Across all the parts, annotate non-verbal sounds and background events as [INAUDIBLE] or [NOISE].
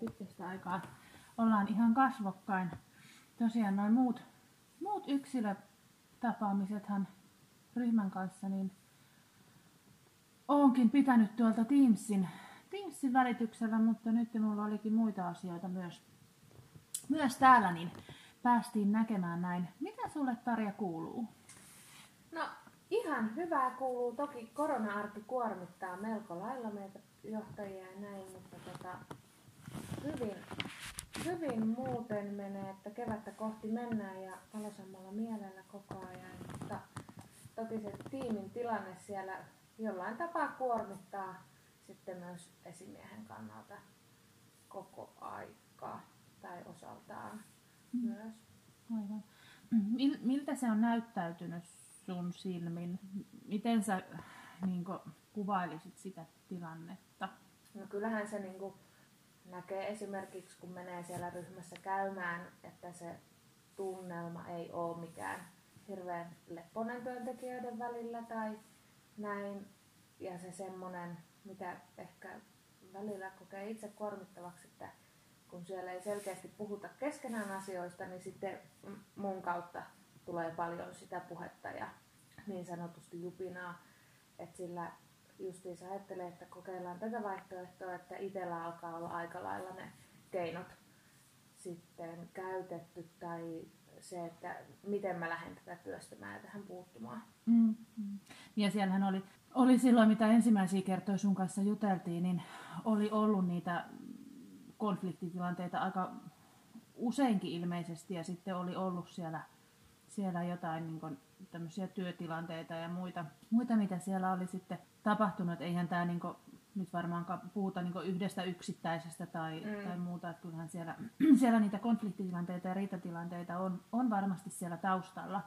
pitkästä aikaa. Ollaan ihan kasvokkain. Tosiaan noin muut, muut yksilötapaamisethan ryhmän kanssa, niin oonkin pitänyt tuolta Teamsin, Teamsin välityksellä, mutta nyt minulla olikin muita asioita myös, myös täällä, niin päästiin näkemään näin. Mitä sulle Tarja kuuluu? No ihan hyvää kuuluu. Toki korona-arki kuormittaa melko lailla meitä johtajia ja näin, mutta tota, hyvin, hyvin muuten menee, että kevättä kohti mennään ja valosammalla mielellä koko ajan. Mutta toki se tiimin tilanne siellä jollain tapaa kuormittaa sitten myös esimiehen kannalta koko aikaa tai osaltaan mm. myös. Aivan. Miltä se on näyttäytynyt sun silmin? Miten sä niin kuin, kuvailisit sitä tilannetta? No kyllähän se niin kuin, näkee esimerkiksi, kun menee siellä ryhmässä käymään, että se tunnelma ei ole mikään hirveän lepponen työntekijöiden välillä tai näin. Ja se semmoinen, mitä ehkä välillä kokee itse kuormittavaksi, että kun siellä ei selkeästi puhuta keskenään asioista, niin sitten mun kautta tulee paljon sitä puhetta ja niin sanotusti jupinaa. Että sillä justiinsa ajattelee, että kokeillaan tätä vaihtoehtoa, että itsellä alkaa olla aika lailla ne keinot sitten käytetty tai se, että miten mä lähden tätä työstämään ja tähän puuttumaan. Mm, mm. Ja siellähän oli, oli silloin, mitä ensimmäisiä kertoja sun kanssa juteltiin, niin oli ollut niitä konfliktitilanteita aika useinkin ilmeisesti ja sitten oli ollut siellä, siellä jotain niin kuin, tämmöisiä työtilanteita ja muita, muita, mitä siellä oli sitten tapahtunut. Eihän tämä niin kuin, nyt varmaan puhuta niin yhdestä yksittäisestä tai, mm. tai muuta, että kyllähän siellä, [CLEARS THROAT] siellä niitä konfliktitilanteita ja riitatilanteita on, on varmasti siellä taustalla,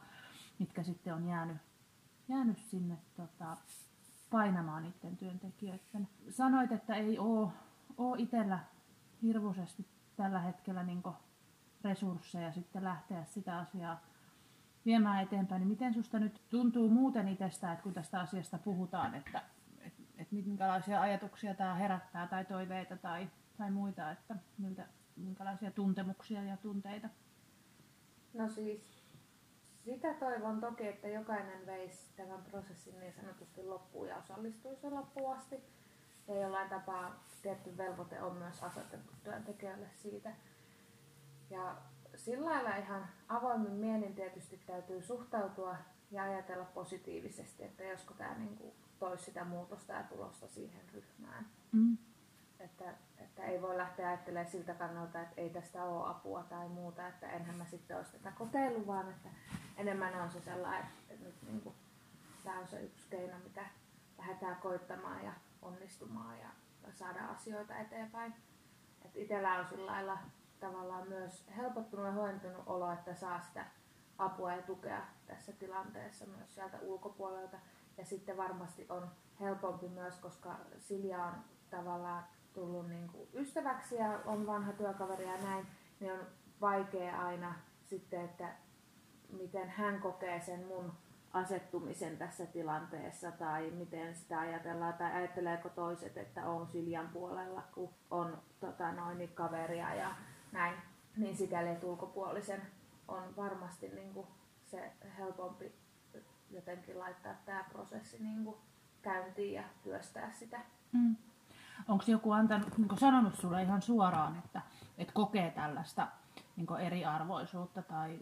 mitkä sitten on jäänyt, jäänyt sinne tota, painamaan niiden työntekijöiden. Sanoit, että ei ole, ole itsellä hirvuisesti tällä hetkellä niin resursseja sitten lähteä sitä asiaa viemään eteenpäin, niin miten susta nyt tuntuu muuten itsestä, että kun tästä asiasta puhutaan, että, että, että minkälaisia ajatuksia tämä herättää tai toiveita tai, tai muita, että miltä, minkälaisia tuntemuksia ja tunteita? No siis sitä toivon toki, että jokainen veisi tämän prosessin niin sanotusti loppuun ja osallistuisi loppuun asti. Ja jollain tapaa tietty velvoite on myös asetettu työntekijöille siitä. Ja sillä lailla ihan avoimin mielin tietysti täytyy suhtautua ja ajatella positiivisesti, että josko tämä niin kuin toisi sitä muutosta ja tulosta siihen ryhmään. Mm. Että, että ei voi lähteä ajattelemaan siltä kannalta, että ei tästä ole apua tai muuta, että enhän mä sitten olisi tätä kokeillut, vaan että enemmän on se sellainen, että nyt niin kuin, tämä on se yksi keino, mitä lähdetään koittamaan ja onnistumaan ja saada asioita eteenpäin. Että itsellä on sillä lailla tavallaan myös helpottunut ja hoentunut olo, että saa sitä apua ja tukea tässä tilanteessa myös sieltä ulkopuolelta. Ja sitten varmasti on helpompi myös, koska Silja on tavallaan tullut niin kuin ystäväksi ja on vanha työkaveri ja näin, niin on vaikea aina sitten, että miten hän kokee sen mun asettumisen tässä tilanteessa tai miten sitä ajatellaan tai ajatteleeko toiset, että on Siljan puolella, kun on tota, noin, niin kaveria ja näin. Niin sikäli, että ulkopuolisen on varmasti niin kuin, se helpompi jotenkin laittaa tämä prosessi niin kuin, käyntiin ja työstää sitä. Mm. Onko joku antanut, niin sanonut sulle ihan suoraan, että, että kokee tällaista niin eriarvoisuutta tai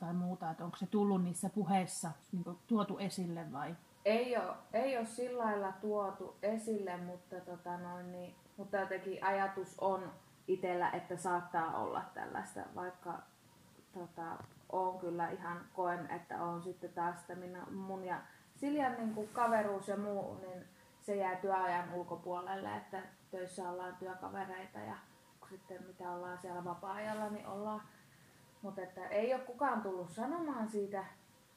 tai muuta, että onko se tullut niissä puheissa niin tuotu esille vai? Ei ole, ei ole sillä lailla tuotu esille, mutta, tota noin, niin, mutta jotenkin ajatus on itsellä, että saattaa olla tällaista, vaikka tota, on kyllä ihan koen, että on sitten taas että minä, mun ja Siljan niin kuin kaveruus ja muu, niin se jää työajan ulkopuolelle, että töissä ollaan työkavereita ja sitten mitä ollaan siellä vapaa-ajalla, niin ollaan mutta että ei ole kukaan tullut sanomaan siitä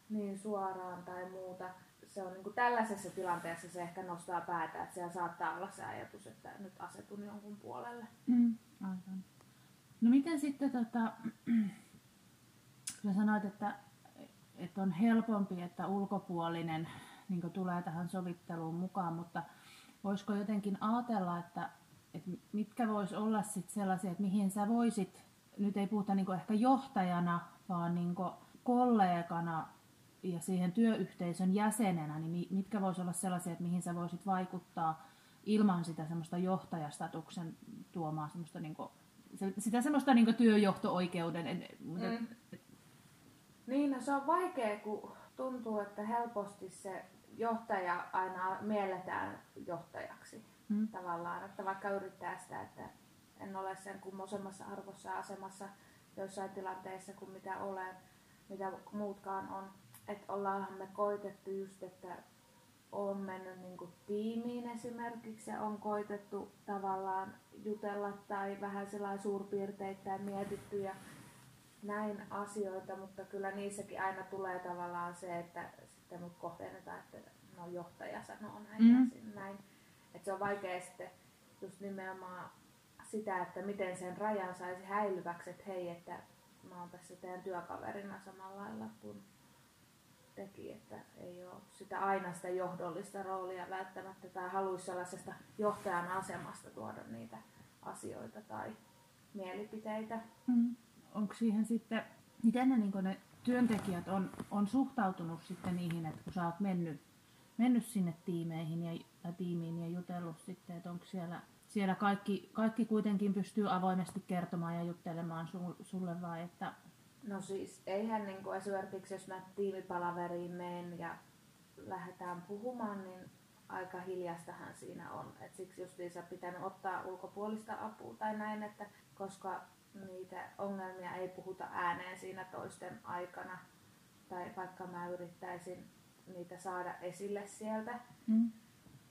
niin suoraan tai muuta. Se on niin kuin tällaisessa tilanteessa se ehkä nostaa päätä, että siellä saattaa olla se ajatus, että nyt asetun jonkun puolelle. Mm, aivan. No miten sitten, tota, [CLEARS THROAT] kun sanoit, että, että on helpompi, että ulkopuolinen niin tulee tähän sovitteluun mukaan, mutta voisiko jotenkin ajatella, että, että mitkä vois olla sit sellaisia, että mihin sä voisit, nyt ei puhuta niin ehkä johtajana, vaan niin kollegana ja siihen työyhteisön jäsenenä, niin mitkä voisi olla sellaisia, että mihin sä voisit vaikuttaa ilman sitä semmoista johtajastatuksen tuomaa semmoista niin kuin, sitä semmoista niin työjohto-oikeuden. Mm. Niin, no se on vaikea, kun tuntuu, että helposti se johtaja aina mielletään johtajaksi mm. tavallaan. Että vaikka yrittää sitä, että en ole sen kummosemmassa arvossa asemassa joissain tilanteissa kuin mitä olen, mitä muutkaan on. Että ollaanhan me koitettu just, että on mennyt niin kuin tiimiin esimerkiksi ja on koitettu tavallaan jutella tai vähän sellainen suurpiirteittäin mietitty ja näin asioita, mutta kyllä niissäkin aina tulee tavallaan se, että sitten mut kohdennetaan, että no johtaja sanoo näin mm. ja näin. Että se on vaikea sitten just nimenomaan sitä, että miten sen rajan saisi häilyväksi, että hei, että mä oon tässä teidän työkaverina samalla lailla kuin teki, että ei ole sitä aina sitä johdollista roolia välttämättä tai haluaisi sellaisesta johtajan asemasta tuoda niitä asioita tai mielipiteitä. Mm. Onko siihen sitten, miten ne, niin ne työntekijät on, on suhtautunut sitten niihin, että kun sä oot mennyt, mennyt sinne tiimeihin ja, ja tiimiin ja jutellut sitten, että onko siellä, siellä kaikki, kaikki kuitenkin pystyy avoimesti kertomaan ja juttelemaan sulle vai että No siis eihän niin kuin esimerkiksi jos mä tiimipalaveriin menen ja lähdetään puhumaan, niin aika hiljastahan siinä on. Et siksi justiinsa pitänyt ottaa ulkopuolista apua tai näin, että koska niitä ongelmia ei puhuta ääneen siinä toisten aikana. Tai vaikka mä yrittäisin niitä saada esille sieltä. Mm.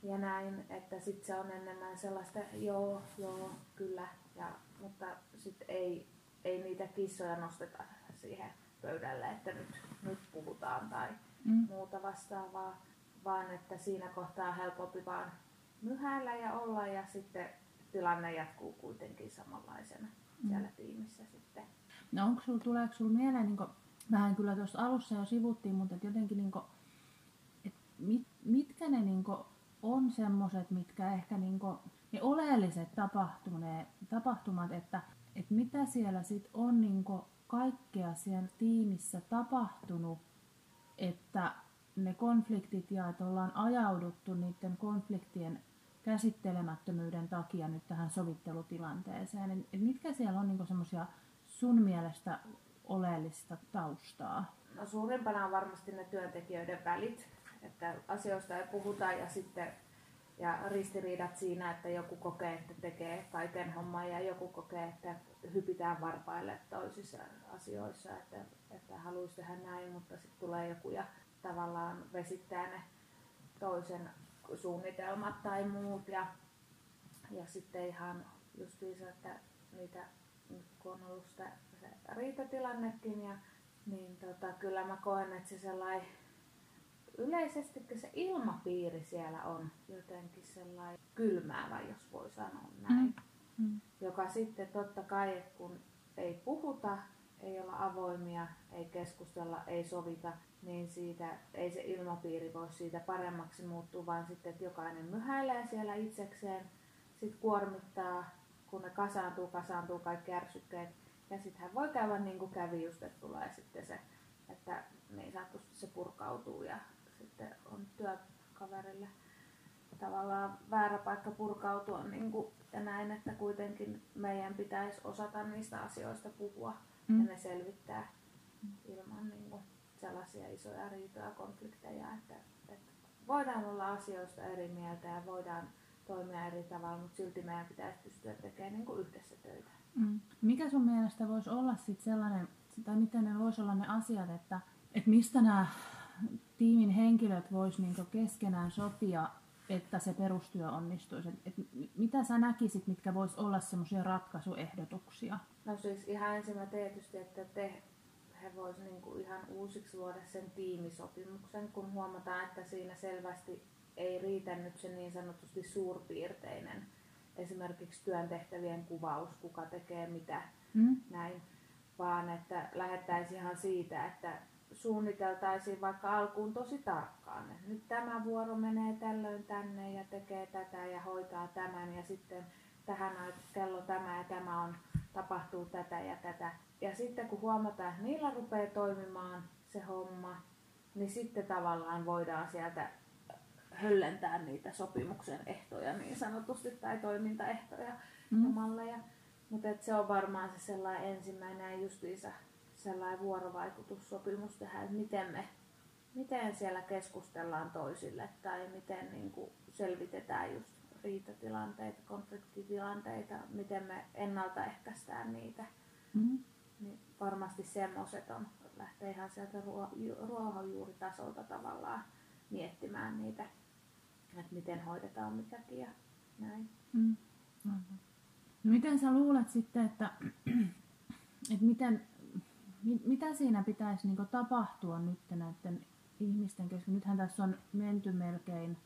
Ja näin, että sitten se on enemmän sellaista, joo, joo, kyllä, ja, mutta sitten ei, ei niitä kissoja nosteta siihen pöydälle, että nyt, nyt puhutaan tai mm. muuta vastaavaa, vaan että siinä kohtaa on helpompi vaan myhäillä ja olla ja sitten tilanne jatkuu kuitenkin samanlaisena mm. siellä tiimissä sitten. No onko sulla, tuleeko sulla mieleen, niin kuin, vähän kyllä tuossa alussa jo sivuttiin, mutta et jotenkin niin kuin, et mit, mitkä ne niin kuin, on semmoiset, mitkä ehkä niin kuin, ne oleelliset tapahtumat, että, että mitä siellä sitten on niin kuin, kaikkea siellä tiimissä tapahtunut, että ne konfliktit ja että ollaan ajauduttu niiden konfliktien käsittelemättömyyden takia nyt tähän sovittelutilanteeseen. Et mitkä siellä on niinku semmoisia sun mielestä oleellista taustaa? No suurimpana on varmasti ne työntekijöiden välit, että asioista ei puhuta ja sitten ja ristiriidat siinä, että joku kokee, että tekee kaiken homman ja joku kokee, että hypitään varpaille toisissa asioissa, että, että haluaisi tehdä näin, mutta sitten tulee joku ja tavallaan vesittää ne toisen suunnitelmat tai muut ja, ja sitten ihan justiinsa, että niitä kun on ollut sitä, se riitatilannekin ja niin tota, kyllä mä koen, että se sellainen yleisesti se ilmapiiri siellä on jotenkin sellainen kylmäävä, jos voi sanoa näin. Mm. Mm. Joka sitten totta kai, kun ei puhuta, ei olla avoimia, ei keskustella, ei sovita, niin siitä ei se ilmapiiri voi siitä paremmaksi muuttua, vaan sitten, että jokainen myhäilee siellä itsekseen, sitten kuormittaa, kun ne kasaantuu, kasaantuu kaikki ärsykkeet. Ja sittenhän voi käydä niin kuin kävi just, että tulee sitten se, että niin sanotusti se purkautuu ja sitten on työkaverille tavallaan väärä paikka purkautua niin kuin, ja näin, että kuitenkin meidän pitäisi osata niistä asioista puhua mm. ja ne selvittää ilman niin kuin, sellaisia isoja riitoja konflikteja, että, että voidaan olla asioista eri mieltä ja voidaan toimia eri tavalla, mutta silti meidän pitäisi pystyä tekemään niin kuin yhdessä töitä. Mm. Mikä sun mielestä voisi olla sit sellainen, tai miten ne voisi olla ne asiat, että, että mistä nämä tiimin henkilöt vois niinku keskenään sopia, että se perustyö onnistuisi? Et, et, mitä sä näkisit, mitkä vois olla semmoisia ratkaisuehdotuksia? No siis ihan ensimmäinen tietysti, että te, he vois niinku ihan uusiksi luoda sen tiimisopimuksen, kun huomataan, että siinä selvästi ei riitä nyt se niin sanotusti suurpiirteinen esimerkiksi työntehtävien kuvaus, kuka tekee mitä, mm. näin, vaan että lähettäisiin ihan siitä, että suunniteltaisiin vaikka alkuun tosi tarkkaan. Nyt tämä vuoro menee tällöin tänne ja tekee tätä ja hoitaa tämän ja sitten tähän kello tämä ja tämä on, tapahtuu tätä ja tätä. Ja sitten kun huomataan, että niillä rupeaa toimimaan se homma, niin sitten tavallaan voidaan sieltä höllentää niitä sopimuksen ehtoja niin sanotusti tai toimintaehtoja mm. ja malleja. Mutta se on varmaan se sellainen ensimmäinen justiinsa sellainen vuorovaikutussopimus tehdä, että miten me miten siellä keskustellaan toisille tai miten niin kuin selvitetään just riitatilanteita, konfliktitilanteita, miten me ennaltaehkäistään niitä. Mm. Niin varmasti semmoiset on, lähtee ihan sieltä ruohonjuuritasolta tavallaan miettimään niitä, että miten hoidetaan mikäkin ja näin. Mm. Mm-hmm. No miten sä luulet sitten, että, [CLEARS THROAT] että miten, mitä siinä pitäisi niin tapahtua nyt näiden ihmisten kesken? Nythän tässä on menty melkein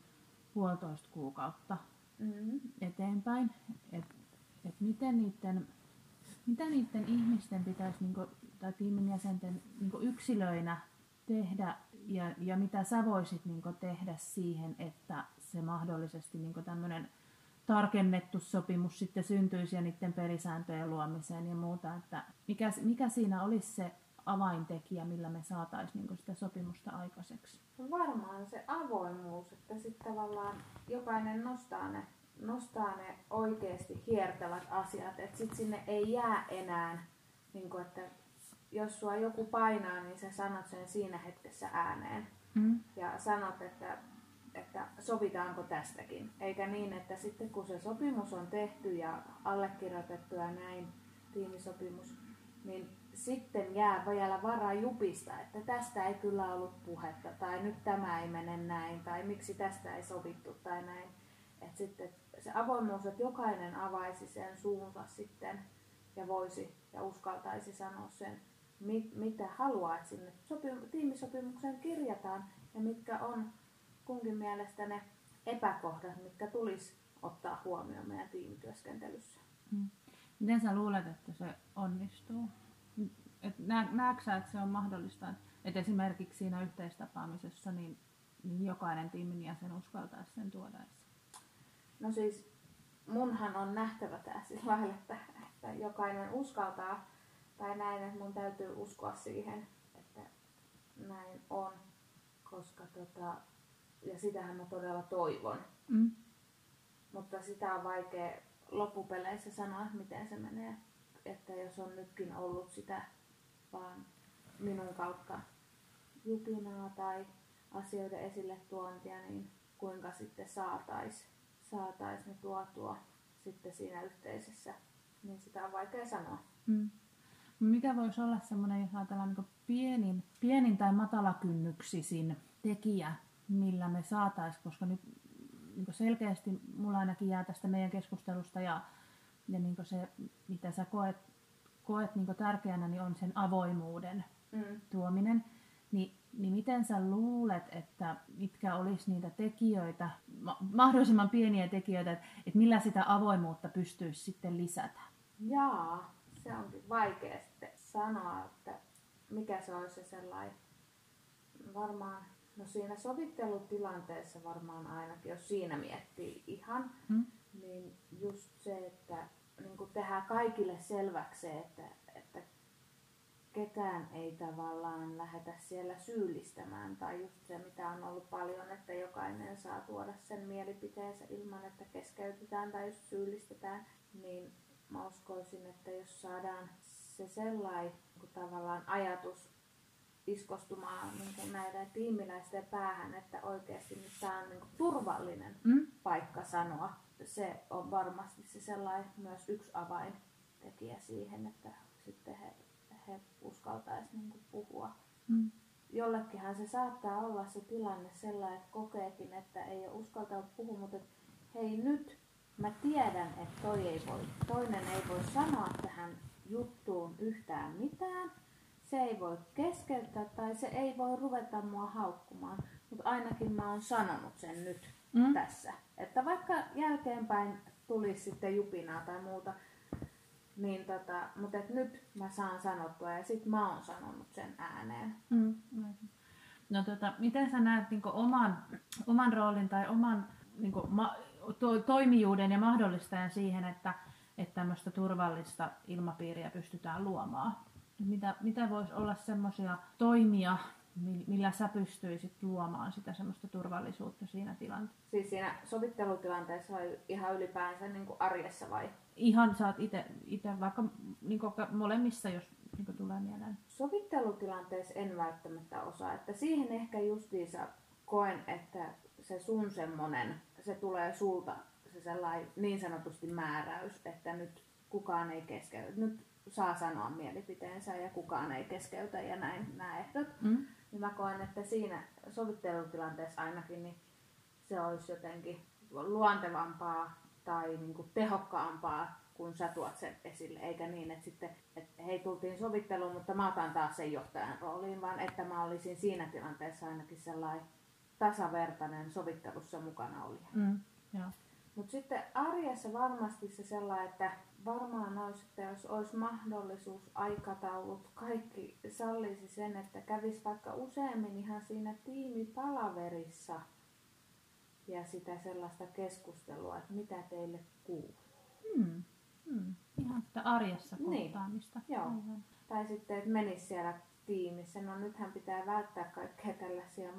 puolitoista kuukautta mm-hmm. eteenpäin. Että et miten niiden, mitä niiden ihmisten pitäisi, niin kuin, tai tiimin jäsenten niin yksilöinä tehdä ja, ja mitä sä voisit niin tehdä siihen, että se mahdollisesti niin tämmöinen tarkennettu sopimus sitten syntyisi ja niiden pelisääntöjen luomiseen ja muuta, että mikä, mikä siinä olisi se avaintekijä, millä me saataisiin niin sitä sopimusta aikaiseksi? No varmaan se avoimuus, että sitten tavallaan jokainen nostaa ne, nostaa ne oikeasti hiertävät asiat, että sitten sinne ei jää enää, niin kuin, että jos sua joku painaa, niin sä sanot sen siinä hetkessä ääneen. Mm. Ja sanot, että että sovitaanko tästäkin. Eikä niin, että sitten kun se sopimus on tehty ja allekirjoitettu ja näin, tiimisopimus, niin sitten jää vielä varaa jupista, että tästä ei kyllä ollut puhetta, tai nyt tämä ei mene näin, tai miksi tästä ei sovittu, tai näin. Että sitten se avoimuus, että jokainen avaisi sen suunsa sitten ja voisi ja uskaltaisi sanoa sen, mitä haluaa, että sinne sopim- tiimisopimukseen kirjataan ja mitkä on kunkin mielestä ne epäkohdat, mitkä tulisi ottaa huomioon meidän tiimityöskentelyssä. Hmm. Miten sä luulet, että se onnistuu? Et näetkö sä, että se on mahdollista, että esimerkiksi siinä yhteistapaamisessa niin, niin jokainen tiimin jäsen uskaltaisi sen tuoda No siis munhan on nähtävä tämä sillä lailla, että, että jokainen uskaltaa tai näin, että mun täytyy uskoa siihen, että näin on, koska tota, ja sitähän mä todella toivon. Mm. Mutta sitä on vaikea loppupeleissä sanoa, miten se menee. Että jos on nytkin ollut sitä vaan minun kautta jupinaa tai asioiden esille tuontia, niin kuinka sitten saatais, saatais ne tuotua sitten siinä yhteisessä, niin sitä on vaikea sanoa. Mm. Mikä voisi olla semmoinen, jos ajatellaan niin pienin, pienin tai matalakynnyksisin tekijä millä me saataisiin, koska nyt niin selkeästi mulla ainakin jää tästä meidän keskustelusta ja, ja niin se, mitä sä koet, koet niin tärkeänä, niin on sen avoimuuden mm. tuominen. Ni, niin miten sä luulet, että mitkä olisi niitä tekijöitä, mahdollisimman pieniä tekijöitä, että, että millä sitä avoimuutta pystyisi sitten lisätä? Jaa, se onkin vaikea sitten sanoa, että mikä se olisi se sellainen varmaan No siinä sovittelutilanteessa varmaan ainakin, jos siinä miettii ihan, hmm? niin just se, että niin kuin tehdään kaikille selväksi se, että, että ketään ei tavallaan lähetä siellä syyllistämään. Tai just se, mitä on ollut paljon, että jokainen saa tuoda sen mielipiteensä ilman, että keskeytetään tai just syyllistetään. Niin mä uskoisin, että jos saadaan se sellainen tavallaan ajatus iskostumaan niin kuin näiden tiimiläisten päähän, että oikeasti nyt tämä on niin kuin turvallinen mm. paikka sanoa. Se on varmasti se sellainen myös yksi avaintekijä siihen, että sitten he, he uskaltaisivat niin puhua. Mm. Jollekinhan se saattaa olla se tilanne sellainen, että kokeekin, että ei ole uskaltanut puhua, mutta että hei nyt mä tiedän, että toi ei voi, toinen ei voi sanoa tähän juttuun yhtään mitään se ei voi keskeyttää tai se ei voi ruveta mua haukkumaan, mutta ainakin mä oon sanonut sen nyt mm. tässä. Että vaikka jälkeenpäin tulisi sitten jupinaa tai muuta, Niin tota, mutta et nyt mä saan sanottua ja sit mä oon sanonut sen ääneen. Mm. No tota, miten sä näet niin oman, oman roolin tai oman niin ma, to, toimijuuden ja mahdollistajan siihen, että, että tämmöistä turvallista ilmapiiriä pystytään luomaan? Mitä, mitä voisi olla semmoisia toimia, millä sä pystyisit luomaan sitä semmoista turvallisuutta siinä tilanteessa? Siis siinä sovittelutilanteessa vai ihan ylipäänsä niin kuin arjessa vai? Ihan saat itse vaikka niin kuin molemmissa, jos niin kuin tulee mieleen. Sovittelutilanteessa en välttämättä osaa, että siihen ehkä justiinsa koen, että se sun semmonen, se tulee sulta se sellainen niin sanotusti määräys, että nyt kukaan ei keskeytä. Nyt saa sanoa mielipiteensä ja kukaan ei keskeytä ja näin nämä ehdot. Mm. Niin mä koen, että siinä sovittelutilanteessa ainakin niin se olisi jotenkin luontevampaa tai niin kuin tehokkaampaa, kun sä tuot sen esille, eikä niin, että sitten, että hei tultiin sovitteluun, mutta mä otan taas sen johtajan rooliin, vaan että mä olisin siinä tilanteessa ainakin sellainen tasavertainen sovittelussa mukana oli. Mm, Mutta sitten arjessa varmasti se sellainen, että varmaan olisi, että jos olisi mahdollisuus, aikataulut, kaikki sallisi sen, että kävisi vaikka useammin ihan siinä tiimipalaverissa ja sitä sellaista keskustelua, että mitä teille kuuluu. Hmm. Hmm. Ihan sitä arjessa niin. kohtaamista. Niin. Joo. Aivan. Tai sitten, että menisi siellä tiimissä. No nythän pitää välttää kaikkea tällaisia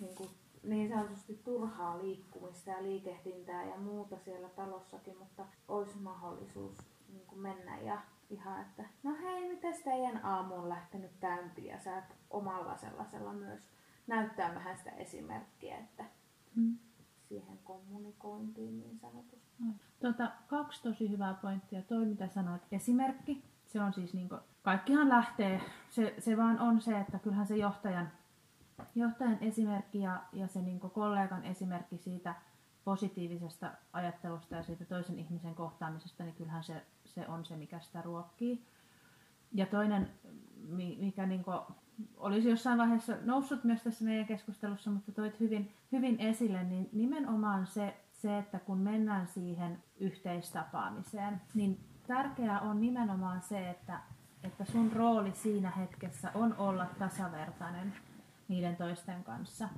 niin, kuin, niin sanotusti turhaa liikkumista ja liikehdintää ja muuta siellä talossakin, mutta olisi mahdollisuus niin kuin mennä ja ihan, että no hei, miten teidän aamu on lähtenyt käyntiin ja sä omalla sellaisella myös näyttää vähän sitä esimerkkiä, että hmm. siihen kommunikointiin niin sanotusti. Tota, kaksi tosi hyvää pointtia. Toi mitä sanoit, esimerkki. Se on siis niin kuin, kaikkihan lähtee, se, se vaan on se, että kyllähän se johtajan johtajan esimerkki ja, ja se niin kollegan esimerkki siitä positiivisesta ajattelusta ja siitä toisen ihmisen kohtaamisesta, niin kyllähän se, se on se, mikä sitä ruokkii. Ja toinen, mikä niin olisi jossain vaiheessa noussut myös tässä meidän keskustelussa, mutta toit hyvin, hyvin esille, niin nimenomaan se, se, että kun mennään siihen yhteistapaamiseen, niin tärkeää on nimenomaan se, että, että sun rooli siinä hetkessä on olla tasavertainen niiden toisten kanssa.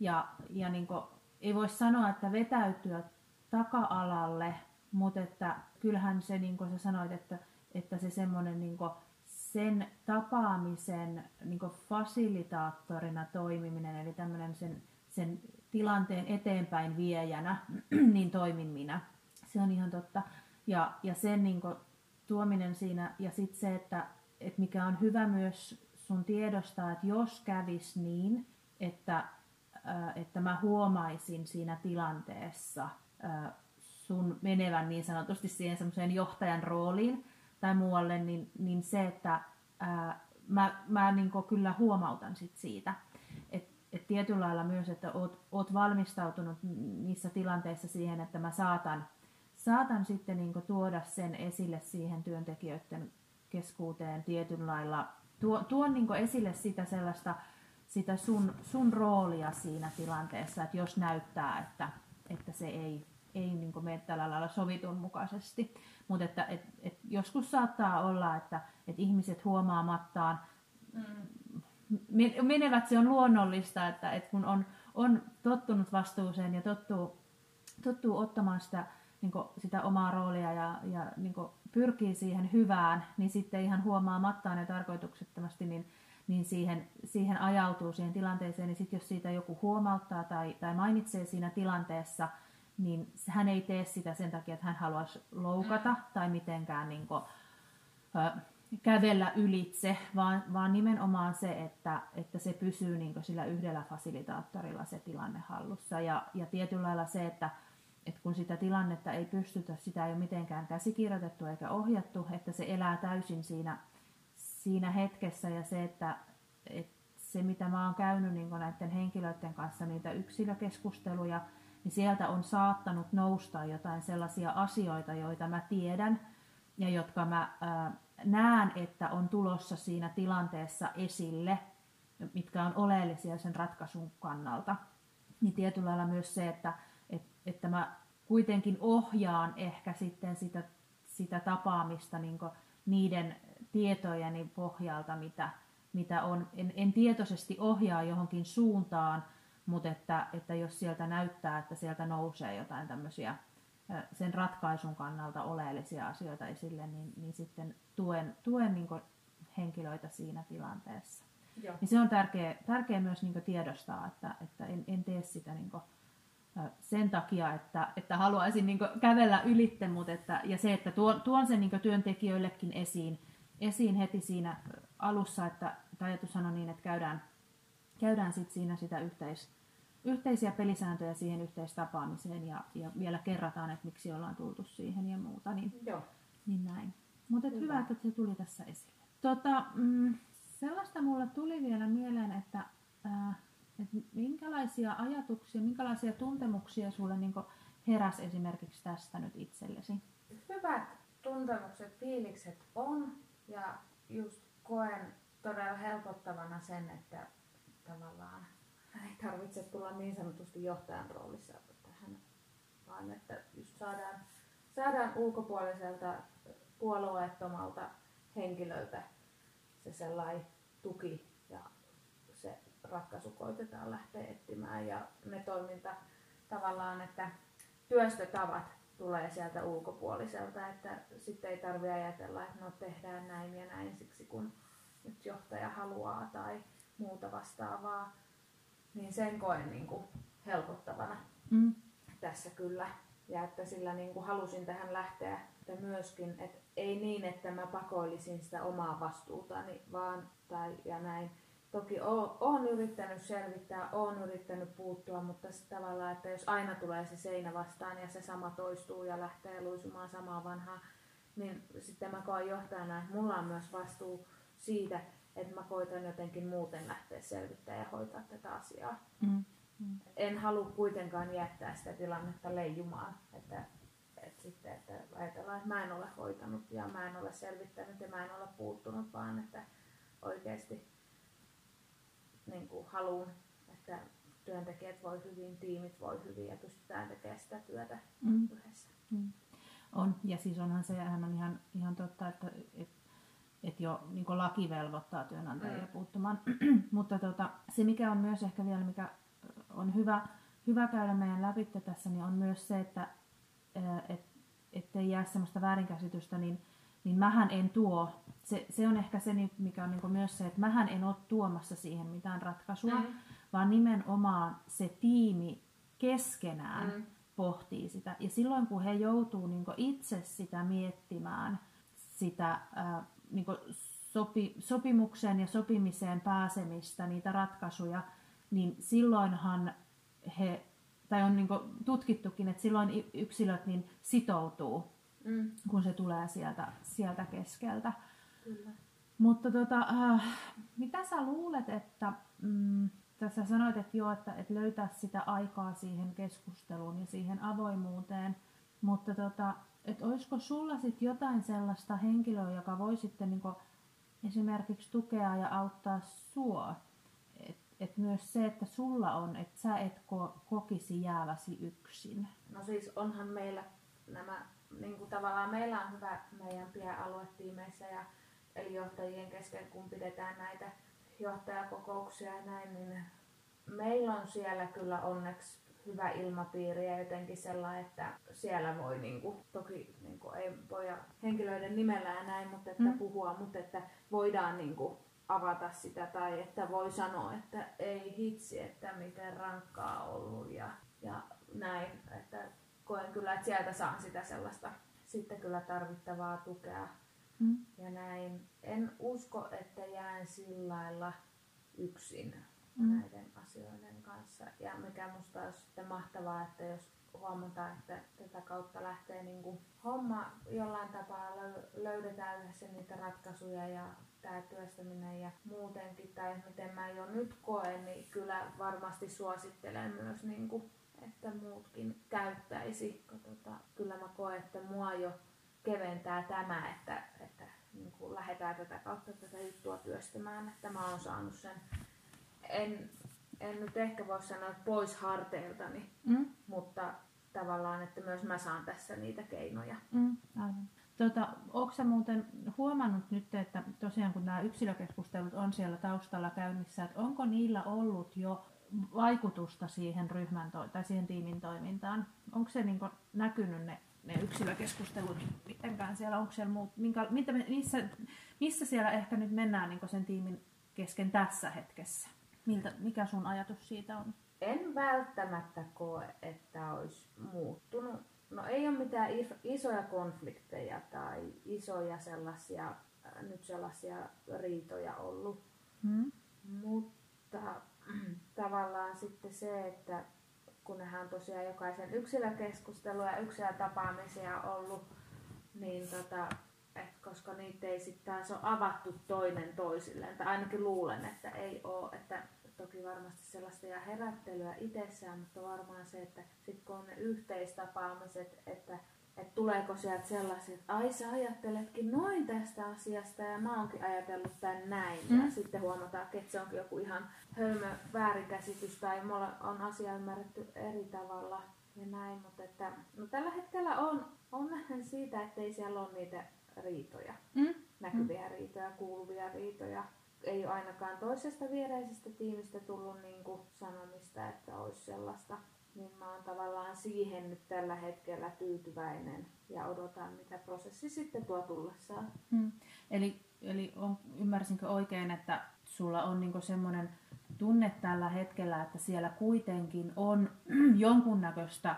Ja, ja niin kuin, ei voi sanoa, että vetäytyä taka-alalle, mutta että kyllähän se, niin kuin sä sanoit, että, että se semmoinen niin sen tapaamisen niin fasilitaattorina toimiminen, eli tämmöinen sen, sen tilanteen eteenpäin viejänä, [CLEARS THROAT] niin toimin minä. Se on ihan totta. Ja, ja sen niin kuin, tuominen siinä, ja sitten se, että, että mikä on hyvä myös sun tiedostaa, että jos kävis niin, että, että mä huomaisin siinä tilanteessa sun menevän niin sanotusti siihen semmoiseen johtajan rooliin tai muualle, niin, niin se, että ää, mä, mä niin kyllä huomautan sit siitä. Et, et tietyllä lailla myös, että oot, oot valmistautunut niissä tilanteissa siihen, että mä saatan, saatan sitten niin tuoda sen esille siihen työntekijöiden keskuuteen tietyllä lailla tuo, tuo niin esille sitä sellaista sitä sun, sun roolia siinä tilanteessa, että jos näyttää, että, että se ei, ei niin mene tällä lailla sovitun mukaisesti. Mutta että et, et joskus saattaa olla, että et ihmiset huomaamattaan mm. menevät, se on luonnollista, että et kun on, on tottunut vastuuseen ja tottuu, tottuu ottamaan sitä, niin sitä omaa roolia ja, ja niin pyrkii siihen hyvään, niin sitten ihan huomaamattaan ja tarkoituksettomasti niin, niin siihen, siihen ajautuu siihen tilanteeseen. Niin sitten jos siitä joku huomauttaa tai, tai mainitsee siinä tilanteessa, niin hän ei tee sitä sen takia, että hän haluaisi loukata mm. tai mitenkään niin kuin, ö, kävellä ylitse, vaan, vaan nimenomaan se, että, että se pysyy niin sillä yhdellä fasilitaattorilla se tilanne hallussa. Ja, ja tietyllä lailla se, että että kun sitä tilannetta ei pystytä, sitä ei ole mitenkään käsikirjoitettu eikä ohjattu, että se elää täysin siinä, siinä hetkessä ja se, että, että se mitä mä oon käynyt niin näiden henkilöiden kanssa, niitä yksilökeskusteluja, niin sieltä on saattanut nousta jotain sellaisia asioita, joita mä tiedän ja jotka mä näen, että on tulossa siinä tilanteessa esille, mitkä on oleellisia sen ratkaisun kannalta. Niin tietyllä lailla myös se, että että mä kuitenkin ohjaan ehkä sitten sitä sitä tapaamista niin niiden tietojeni pohjalta, mitä, mitä on. En, en tietoisesti ohjaa johonkin suuntaan, mutta että, että jos sieltä näyttää, että sieltä nousee jotain tämmöisiä sen ratkaisun kannalta oleellisia asioita esille, niin, niin sitten tuen, tuen niin henkilöitä siinä tilanteessa. Joo. Niin se on tärkeä, tärkeä myös niin tiedostaa, että, että en, en tee sitä niin sen takia, että, että haluaisin niin kävellä ylitte, mutta että, ja se, että tuon, tuon sen niin työntekijöillekin esiin, esiin heti siinä alussa, että ajatushan on niin, että käydään, käydään sit siinä sitä yhteis, yhteisiä pelisääntöjä siihen yhteistapaamiseen ja, ja vielä kerrataan, että miksi ollaan tultu siihen ja muuta, niin, Joo. niin näin. Mutta hyvä. hyvä, että se tuli tässä esille. Tota, mm, sellaista mulle tuli vielä mieleen, että, äh, että minkälaisia ajatuksia, minkälaisia tuntemuksia sulle niin heräs esimerkiksi tästä nyt itsellesi? Hyvät tuntemukset, fiilikset on ja just koen todella helpottavana sen, että tavallaan ei tarvitse tulla niin sanotusti johtajan roolissa tähän, vaan että just saadaan, saadaan ulkopuoliselta puolueettomalta henkilöltä se sellainen tuki ratkaisu koitetaan lähteä etsimään ja ne toiminta tavallaan, että työstötavat tulee sieltä ulkopuoliselta, että sitten ei tarvitse ajatella, että no tehdään näin ja näin siksi kun nyt johtaja haluaa tai muuta vastaavaa, niin sen koen niin kuin helpottavana mm. tässä kyllä. Ja että sillä niin kuin halusin tähän lähteä että myöskin, että ei niin, että mä pakoilisin sitä omaa vastuutani, vaan tai ja näin. Toki oon yrittänyt selvittää, oon yrittänyt puuttua, mutta tavallaan, että jos aina tulee se seinä vastaan ja se sama toistuu ja lähtee luisumaan samaa vanhaa, niin sitten mä koen johtajana, että mulla on myös vastuu siitä, että mä koitan jotenkin muuten lähteä selvittämään ja hoitaa tätä asiaa. Mm. Mm. En halua kuitenkaan jättää sitä tilannetta leijumaan, että, että, sitten, että ajatellaan, että mä en ole hoitanut ja mä en ole selvittänyt ja mä en ole puuttunut, vaan että oikeasti niin kuin haluan, että työntekijät voi hyvin, tiimit voi hyvin ja pystytään tekemään sitä työtä mm. yhdessä. Mm. On, ja siis onhan se on ihan, ihan totta, että, että että jo niin laki velvoittaa työnantajia mm. puuttumaan. [CLEARS THROAT] Mutta tota, se mikä on myös ehkä vielä, mikä on hyvä, hyvä käydä meidän läpi tässä, niin on myös se, että et, ettei jää sellaista väärinkäsitystä, niin, niin mähän en tuo. Se, se on ehkä se, mikä on niin myös se, että mähän en ole tuomassa siihen mitään ratkaisua, mm. vaan nimenomaan se tiimi keskenään mm. pohtii sitä. Ja silloin kun he joutuu niin itse sitä miettimään, sitä niin sopi, sopimukseen ja sopimiseen pääsemistä, niitä ratkaisuja, niin silloinhan he, tai on niin tutkittukin, että silloin yksilöt niin sitoutuu, mm. kun se tulee sieltä, sieltä keskeltä. Kyllä. Mutta tota, äh, mitä sä luulet, että mm, tässä sanoit, että joo, että, että löytää sitä aikaa siihen keskusteluun ja siihen avoimuuteen, mutta tota, että olisiko sulla sit jotain sellaista henkilöä, joka voi sitten niin esimerkiksi tukea ja auttaa sua? Et, et myös se, että sulla on, että sä et ko- kokisi jääväsi yksin. No siis onhan meillä nämä, niin kuin tavallaan meillä on hyvä meidän aluetiimeissä ja eli johtajien kesken, kun pidetään näitä johtajakokouksia ja näin, niin meillä on siellä kyllä onneksi hyvä ilmapiiri ja jotenkin sellainen, että siellä voi niin kuin, toki niin kuin, ei voi henkilöiden nimellä ja näin, mutta että mm. puhua, mutta että voidaan niin kuin, avata sitä tai että voi sanoa, että ei hitsi, että miten rankkaa ollut ja, ja näin, että koen kyllä, että sieltä saan sitä sellaista sitten kyllä tarvittavaa tukea mm. ja näin. En usko, että jään sillä lailla yksin mm. näiden asioiden kanssa. Ja mikä musta olisi sitten mahtavaa, että jos huomataan, että tätä kautta lähtee niin kuin homma jollain tapaa löydetään yhdessä niitä ratkaisuja ja tämä työstäminen ja muutenkin, tai miten mä jo nyt koen, niin kyllä varmasti suosittelen myös, niin kuin, että muutkin käyttäisi. Tota, kyllä mä koen, että mua jo keventää tämä, että, että niin kuin lähdetään tätä kautta tätä juttua työstämään, että mä oon saanut sen en, en nyt ehkä voi sanoa, että pois harteiltani, mm. mutta tavallaan, että myös mä saan tässä niitä keinoja. Mm, aivan. Tota, Onko sä muuten huomannut nyt, että tosiaan kun nämä yksilökeskustelut on siellä taustalla käynnissä, että onko niillä ollut jo vaikutusta siihen ryhmän to- tai siihen tiimin toimintaan? Onko se niin näkynyt ne, ne yksilökeskustelut mitenkään siellä? Onko siellä muut, minkä, mitä, missä, missä siellä ehkä nyt mennään niin sen tiimin kesken tässä hetkessä? Miltä, mikä sun ajatus siitä on? En välttämättä koe, että olisi muuttunut. No ei ole mitään isoja konflikteja tai isoja sellaisia, äh, nyt sellaisia riitoja ollut. Hmm. Mutta tavallaan sitten se, että kun nehän on tosiaan jokaisen yksilökeskustelua ja yksilötapaamisia ollut, niin tota, et koska niitä ei sitten taas ole avattu toinen toisilleen, tai ainakin luulen, että ei ole, että toki varmasti sellaista ja herättelyä itsessään, mutta varmaan se, että sitten kun on ne yhteistapaamiset, että että tuleeko sieltä sellaisia, että ai sä ajatteletkin noin tästä asiasta ja mä oonkin ajatellut tän näin. Mm. Ja sitten huomataan, että se onkin joku ihan hölmö väärinkäsitys tai mulla on asia ymmärretty eri tavalla ja näin. Mutta että, no tällä hetkellä on, on nähden siitä, että ei siellä ole niitä riitoja, mm. näkyviä mm. riitoja, kuuluvia riitoja. Ei ole ainakaan toisesta viereisestä tiimistä tullut niin sanomista, että olisi sellaista niin mä oon tavallaan siihen nyt tällä hetkellä tyytyväinen ja odotan, mitä prosessi sitten tuo tullessaan. Hmm. Eli, eli on, ymmärsinkö oikein, että sulla on niinku semmoinen tunne tällä hetkellä, että siellä kuitenkin on [CLEARS THROAT] jonkunnäköistä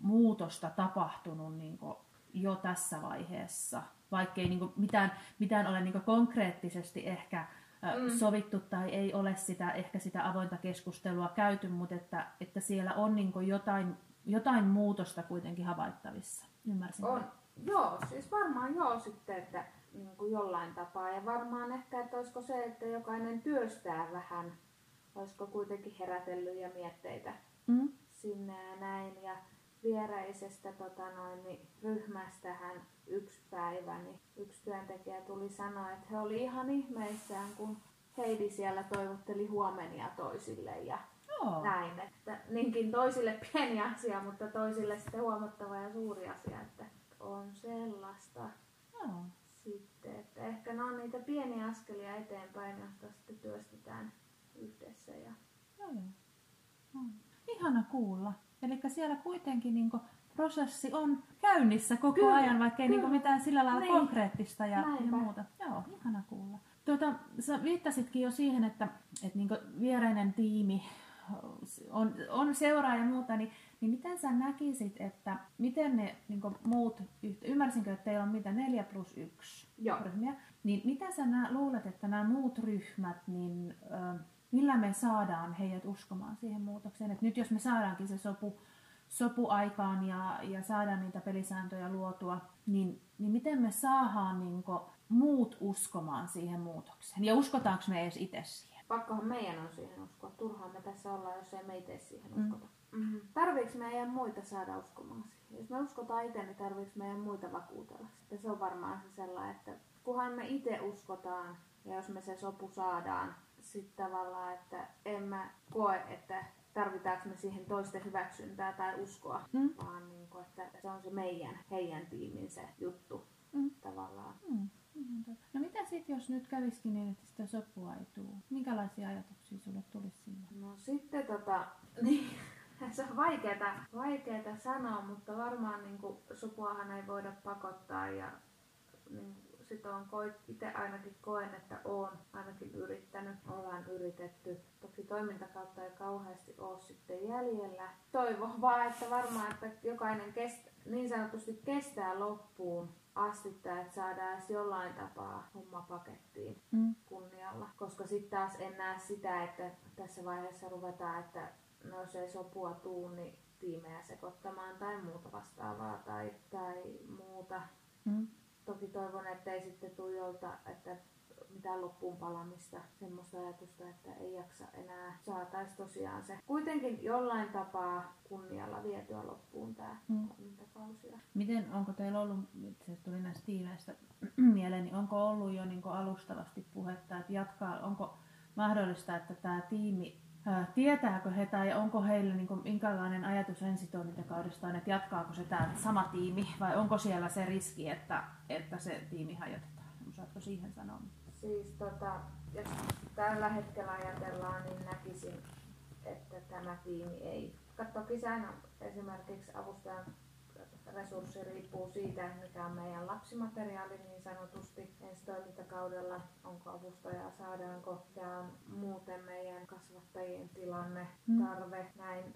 muutosta tapahtunut niinku jo tässä vaiheessa, vaikkei niinku mitään, mitään ole niinku konkreettisesti ehkä mm. sovittu tai ei ole sitä, ehkä sitä avointa keskustelua käyty, mutta että, että siellä on niin jotain, jotain muutosta kuitenkin havaittavissa. Ymmärsin? On. Joo, siis varmaan joo sitten, että niin kuin jollain tapaa. Ja varmaan ehkä, että olisiko se, että jokainen työstää vähän, olisiko kuitenkin herätellyt ja mietteitä mm. sinne ja näin. Ja viereisestä tota noin, niin ryhmästähän yksi päivä, niin yksi työntekijä tuli sanoa, että he oli ihan ihmeissään, kun Heidi siellä toivotteli huomenia toisille ja oh. näin. Että niinkin toisille pieni asia, mutta toisille sitten huomattava ja suuri asia, että on sellaista. Oh. Sitten, että ehkä ne on niitä pieniä askelia eteenpäin, joita sitten työstetään yhdessä. Ja... Oh. Oh. Ihana kuulla. Eli siellä kuitenkin niin prosessi on käynnissä koko kyllä, ajan, vaikka ei niin mitään sillä lailla niin. konkreettista ja, ja muuta. Joo, ihana kuulla. Tuota, sä viittasitkin jo siihen, että, että niin viereinen tiimi on, on seuraa ja muuta, niin, niin miten sä näkisit, että miten ne niin muut, ymmärsinkö, että teillä on mitä, neljä plus yksi Joo. ryhmiä, niin mitä sä nä, luulet, että nämä muut ryhmät, niin millä me saadaan heidät uskomaan siihen muutokseen. Et nyt jos me saadaankin se sopu, sopu aikaan ja, ja saadaan niitä pelisääntöjä luotua, niin, niin miten me saadaan niin muut uskomaan siihen muutokseen? Ja uskotaanko me edes itse siihen? Pakkohan meidän on siihen uskoa. Turhaan me tässä ollaan, jos ei me itse siihen mm. uskota. Mm-hmm. Tarviiko meidän muita saada uskomaan siihen? Jos me uskotaan itse, niin tarviiko meidän muita vakuutella? Sitten se on varmaan se sellainen, että kunhan me itse uskotaan ja jos me se sopu saadaan, sitten tavallaan, että en mä koe, että tarvitaanko me siihen toisten hyväksyntää tai uskoa, mm. vaan niin kuin, että se on se meidän, heidän tiimin se juttu mm. tavallaan. Mm. No mitä sitten, jos nyt käviskin niin, että sitä sopua ei tule? Minkälaisia ajatuksia sulle tulisi silloin? No sitten tota, [LAUGHS] niin, se on vaikeeta, vaikeeta sanoa, mutta varmaan niin kuin, sopuahan ei voida pakottaa ja niin, sitä on koit, itse ainakin koen, että olen ainakin yrittänyt, ollaan yritetty. Toki toimintakautta ei kauheasti ole sitten jäljellä. Toivon vaan, että varmaan, että jokainen kest, niin sanotusti kestää loppuun asti, että saadaan edes jollain tapaa homma pakettiin mm. kunnialla. Koska sitten taas en näe sitä, että tässä vaiheessa ruvetaan, että no jos ei sopua tuu, niin tiimejä sekoittamaan tai muuta vastaavaa tai, tai muuta. Mm toki toivon, että ei sitten tule jolta, että mitään loppuun palamista, semmoista ajatusta, että ei jaksa enää, saataisiin tosiaan se kuitenkin jollain tapaa kunnialla vietyä loppuun tämä mm. toimintakausi. Miten, onko teillä ollut, se tuli näistä tiimeistä [CLEARS THROAT] mieleen, niin onko ollut jo niin alustavasti puhetta, että jatkaa, onko mahdollista, että tämä tiimi tietääkö he tai onko heillä niin kuin, minkälainen ajatus ensitoimintakaudestaan, että jatkaako se tämä sama tiimi vai onko siellä se riski, että, että se tiimi hajotetaan? Osaatko siihen sanoa? Siis tota, jos tällä hetkellä ajatellaan, niin näkisin, että tämä tiimi ei. Toki sehän esimerkiksi avustajan resurssi riippuu siitä, mikä on meidän lapsimateriaali niin sanotusti ensi toimintakaudella, onko avustajaa, saadaanko, tämä on muuten meidän kasvattajien tilanne, mm. tarve, näin.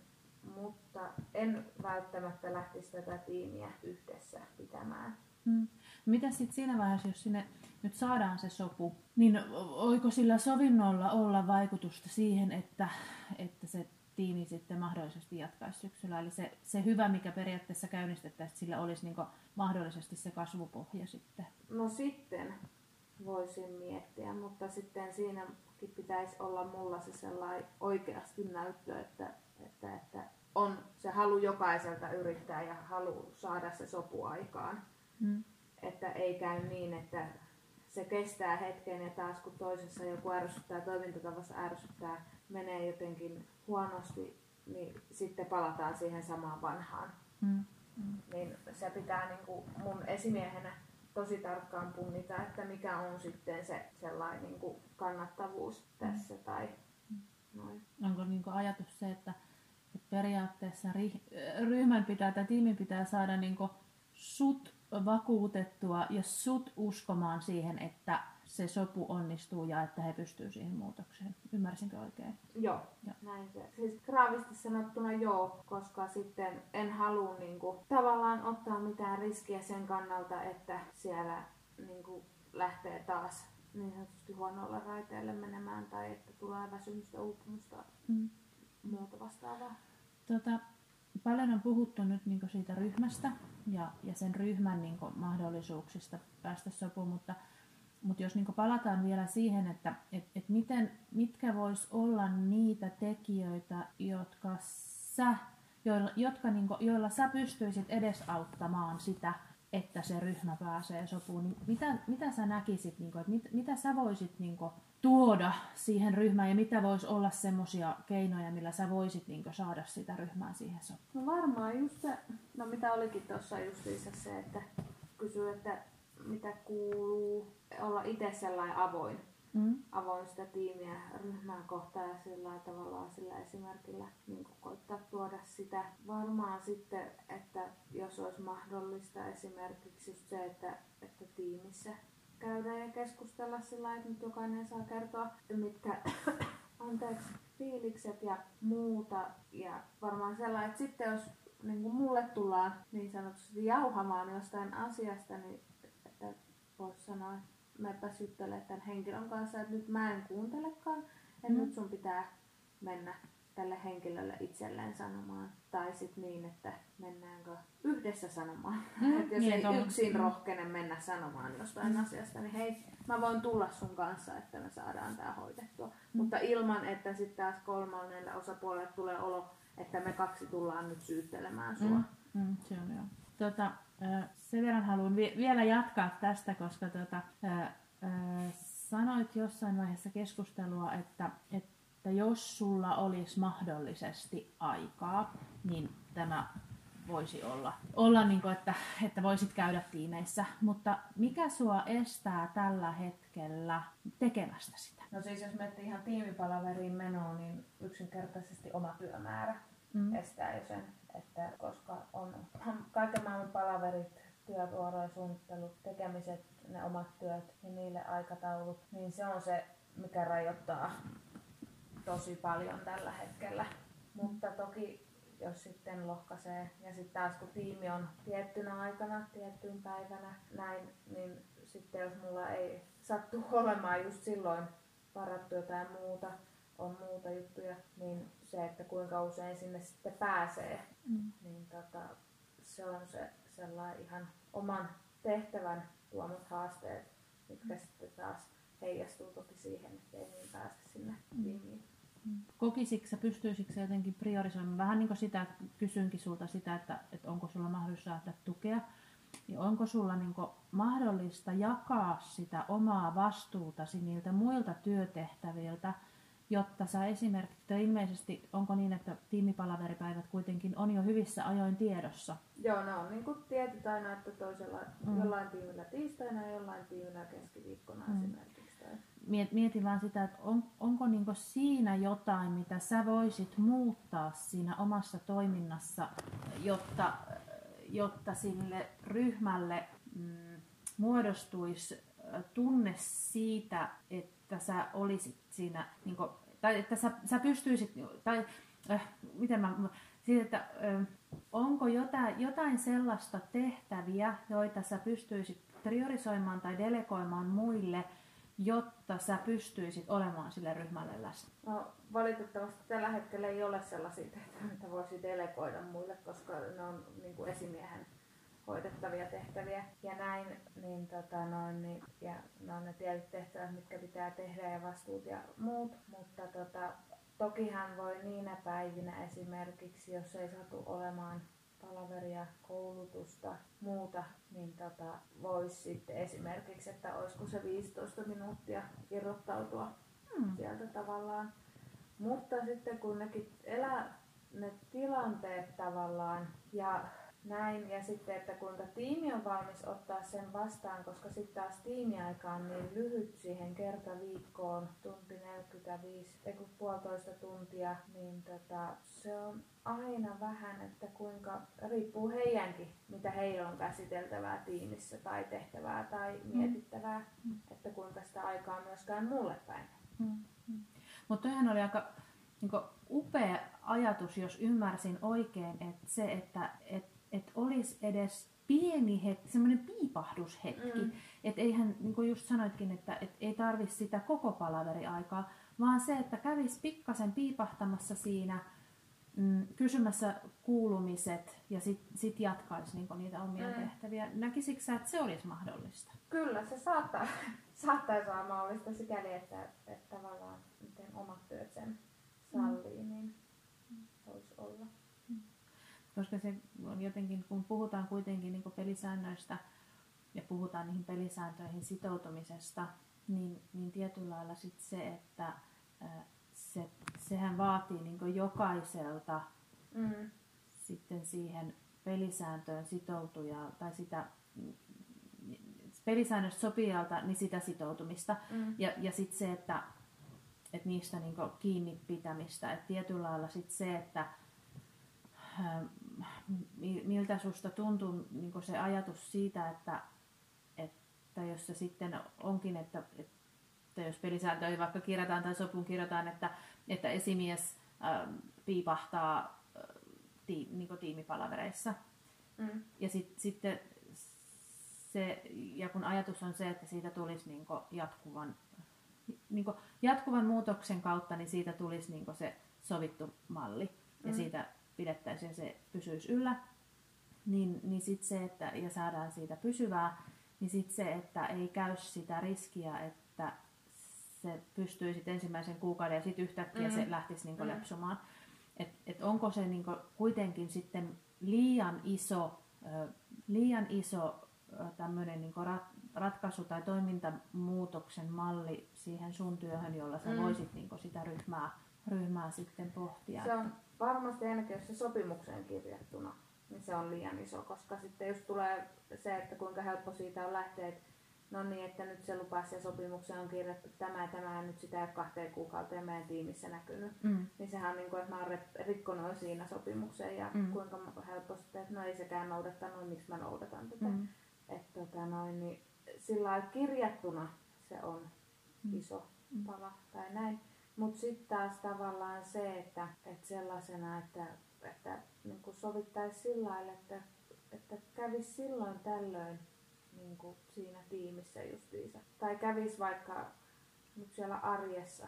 Mutta en välttämättä lähtisi tätä tiimiä yhdessä pitämään. Mm. Mitä sitten siinä vaiheessa, jos sinne nyt saadaan se sopu, niin voiko sillä sovinnolla olla vaikutusta siihen, että, että se tiimi sitten mahdollisesti jatkaisi syksyllä. Eli se, se hyvä, mikä periaatteessa käynnistettäisiin, sillä olisi niin mahdollisesti se kasvupohja sitten. No sitten voisin miettiä, mutta sitten siinäkin pitäisi olla mulla se sellainen oikeasti näyttö, että, että, että on se halu jokaiselta yrittää ja halu saada se sopu aikaan. Mm. Että ei käy niin, että se kestää hetken ja taas kun toisessa joku ärsyttää, toimintatavassa ärsyttää, menee jotenkin huonosti, niin sitten palataan siihen samaan vanhaan. Mm. Mm. Niin se pitää niin kuin mun esimiehenä tosi tarkkaan punnita, että mikä on sitten se sellainen niin kuin kannattavuus tässä mm. tai noin. Onko niin kuin ajatus se, että, että periaatteessa ryhmän pitää tai tiimin pitää saada niin kuin sut vakuutettua ja sut uskomaan siihen, että se sopu onnistuu ja että he pystyvät siihen muutokseen. Ymmärsinkö oikein? Joo, ja. näin se. Siis graavisti sanottuna joo, koska sitten en halua niinku, tavallaan ottaa mitään riskiä sen kannalta, että siellä niinku, lähtee taas niin sanotusti huonolla raiteelle menemään tai että tulee väsymystä, uupumusta, mm. muuta vastaavaa. Tota, paljon on puhuttu nyt niin siitä ryhmästä ja, ja sen ryhmän niin mahdollisuuksista päästä sopuun, mutta mutta jos niin palataan vielä siihen, että et, et miten, mitkä vois olla niitä tekijöitä, jotka sä, joilla, jotka niin kuin, joilla sä pystyisit edesauttamaan sitä, että se ryhmä pääsee sopuun, niin mitä, mitä sä näkisit, niin kuin, että mit, mitä sä voisit niin kuin, tuoda siihen ryhmään ja mitä voisi olla semmoisia keinoja, millä sä voisit niin kuin, saada sitä ryhmää siihen sopuun? No varmaan just se, no mitä olikin tuossa justiinsa se, että kysyy, että mitä kuuluu, olla itse sellainen avoin, mm. avoin sitä tiimiä ryhmää kohtaan ja sillä tavalla sillä esimerkillä niin koittaa tuoda sitä. Varmaan sitten, että jos olisi mahdollista esimerkiksi just se, että, että tiimissä käydään ja keskustella sillä että nyt jokainen saa kertoa, mitkä [COUGHS] anteeksi, fiilikset ja muuta. Ja varmaan sellainen, että sitten jos niin kuin mulle tullaan niin sanotusti jauhamaan jostain asiasta, niin voisi sanoa, että mäpäs juttele tämän henkilön kanssa, että nyt mä en kuuntelekaan, että mm. nyt sun pitää mennä tälle henkilölle itselleen sanomaan. Tai sitten niin, että mennäänkö yhdessä sanomaan. Mm, että jos niin, ei on. yksin mm. rohkene mennä sanomaan jostain mm. asiasta, niin hei, mä voin tulla sun kanssa, että me saadaan tämä hoitettua. Mm. Mutta ilman, että sitten taas kolmannelle osapuolelle tulee olo, että me kaksi tullaan nyt syyttelemään sua. Mm. Mm, se on joo. Tota, sen verran haluan vielä jatkaa tästä, koska tota, sanoit jossain vaiheessa keskustelua, että, että jos sulla olisi mahdollisesti aikaa, niin tämä voisi olla, olla niin kuin, että, että voisit käydä tiimeissä. Mutta mikä sua estää tällä hetkellä tekemästä sitä? No siis jos miettii ihan tiimipalaveriin menoa, niin yksinkertaisesti oma työmäärä mm. estää jo sen että koska on kaiken maailman palaverit, työvuoroja, suunnittelut, tekemiset, ne omat työt ja niille aikataulut, niin se on se, mikä rajoittaa tosi paljon tällä hetkellä. Mutta toki jos sitten lohkaisee ja sitten taas kun tiimi on tiettynä aikana, tiettyyn päivänä näin, niin sitten jos mulla ei sattu [LAUGHS] olemaan just silloin varattu jotain muuta, on muuta juttuja, niin se, että kuinka usein sinne sitten pääsee, mm. niin tota, se on se sellainen ihan oman tehtävän tuomat haasteet, mitkä mm. sitten taas heijastuu toki siihen, että ei niin pääse sinne mm. tiimiin. Mm. Kokisitko sä, pystyisikö sä jotenkin priorisoimaan? Vähän niin kuin sitä, että kysynkin sulta sitä, että, että onko sulla mahdollisuus saada tukea. Niin onko sulla niin mahdollista jakaa sitä omaa vastuutasi niiltä muilta työtehtäviltä jotta sä esimerkiksi, ilmeisesti onko niin, että tiimipalaveripäivät kuitenkin on jo hyvissä ajoin tiedossa? Joo, ne on niin kuin tietyt aina, että toisella, mm. jollain tiimillä tiistaina ja jollain tiimillä keskiviikkona mm. esimerkiksi. Tai... Mietin vaan sitä, että on, onko niin siinä jotain, mitä sä voisit muuttaa siinä omassa toiminnassa, jotta, jotta sille ryhmälle mm, muodostuisi tunne siitä, että sä olisit siinä, niin kuin, tai että sä, sä pystyisit, tai äh, miten mä, siitä, että äh, onko jotain, jotain sellaista tehtäviä, joita sä pystyisit priorisoimaan tai delegoimaan muille, jotta sä pystyisit olemaan sille ryhmälle läsnä? No, valitettavasti tällä hetkellä ei ole sellaisia tehtäviä, mitä voisi delegoida muille, koska ne on niin kuin esimiehen hoidettavia tehtäviä ja näin, niin, tota, noin, niin, ja ne on ne tietyt tehtävät, mitkä pitää tehdä ja vastuut ja muut, mutta tota, tokihan voi niinä päivinä esimerkiksi, jos ei satu olemaan palaveria, koulutusta, muuta, niin tota, voisi sitten esimerkiksi, että olisiko se 15 minuuttia irrottautua hmm. sieltä tavallaan. Mutta sitten kun nekin elää ne tilanteet tavallaan ja näin, ja sitten, että kuinka tiimi on valmis ottaa sen vastaan, koska sitten taas tiimiaika on niin lyhyt siihen kerta viikkoon, tunti 45, ei puolitoista tuntia, niin tota, se on aina vähän, että kuinka, riippuu heidänkin, mitä heillä on käsiteltävää tiimissä tai tehtävää tai mm. mietittävää, mm. että kuinka sitä aikaa myöskään mulle päin. Mm. Mm. Mutta toihan oli aika niin upea ajatus, jos ymmärsin oikein, että se, että, että että olisi edes pieni hetki, semmoinen piipahdushetki. Mm. Että eihän, niin kuin just sanoitkin, että et ei tarvi sitä koko palaveriaikaa, vaan se, että kävisi pikkasen piipahtamassa siinä, mm, kysymässä kuulumiset ja sitten sit jatkaisi niin niitä omia mm. tehtäviä. Näkisikö sä, että se olisi mahdollista? Kyllä, se saattaa, [LAUGHS] saattaisi olla mahdollista sikäli, että, että tavallaan miten omat työt sen sallii, mm. niin voisi olla koska se on jotenkin, kun puhutaan kuitenkin niin pelisäännöistä ja puhutaan niihin pelisääntöihin sitoutumisesta, niin, niin tietyllä lailla sit se, että se, sehän vaatii niin jokaiselta mm. sitten siihen pelisääntöön sitoutuja tai sitä pelisäännöstä sopijalta, niin sitä sitoutumista. Mm. Ja, ja sitten se, että, että niistä niin kiinni pitämistä. Että tietyllä lailla sit se, että miltä susta tuntuu niin se ajatus siitä, että, että jos se sitten onkin, että, että jos pelisääntöjä vaikka kirjataan tai sopun kirjataan, että, että esimies äh, piipahtaa äh, tii, niin tiimipalavereissa. Mm. Ja sit, sitten se, ja kun ajatus on se, että siitä tulisi niin jatkuvan, niin jatkuvan muutoksen kautta, niin siitä tulisi niin se sovittu malli. Ja mm. siitä pidettäisiin ja se pysyisi yllä, niin, niin sitten se, että, ja saadaan siitä pysyvää, niin sitten se, että ei käy sitä riskiä, että se pystyy sitten ensimmäisen kuukauden ja sitten yhtäkkiä mm. se lähtisi niinku mm. lepsumaan. Et, et onko se niinku kuitenkin sitten liian iso, liian iso tämmöinen niinku rat, ratkaisu tai toimintamuutoksen malli siihen sun työhön, jolla sä mm. voisit niinku sitä ryhmää, ryhmää sitten pohtia. Se on varmasti ainakin jos se sopimukseen kirjattuna, niin se on liian iso, koska sitten just tulee se, että kuinka helppo siitä on lähteä, että no niin, että nyt se lupaus ja sopimukseen on kirjattu tämä ja tämä ja nyt sitä ei ole kahteen kuukauteen meidän tiimissä näkynyt. Mm. Niin sehän on niin kuin, että mä oon rikkonut siinä sopimukseen ja mm. kuinka helposti, että no ei sekään noudattanut, niin miksi mä noudatan tätä. Mm. Että tota noin, niin sillä kirjattuna se on mm. iso pala tai näin. Mutta sitten taas tavallaan se, että, että sellaisena, että, että niin sovittaisi sillä lailla, että, että kävisi silloin tällöin niin kuin siinä tiimissä justiinsa. Tai kävisi vaikka nyt siellä arjessa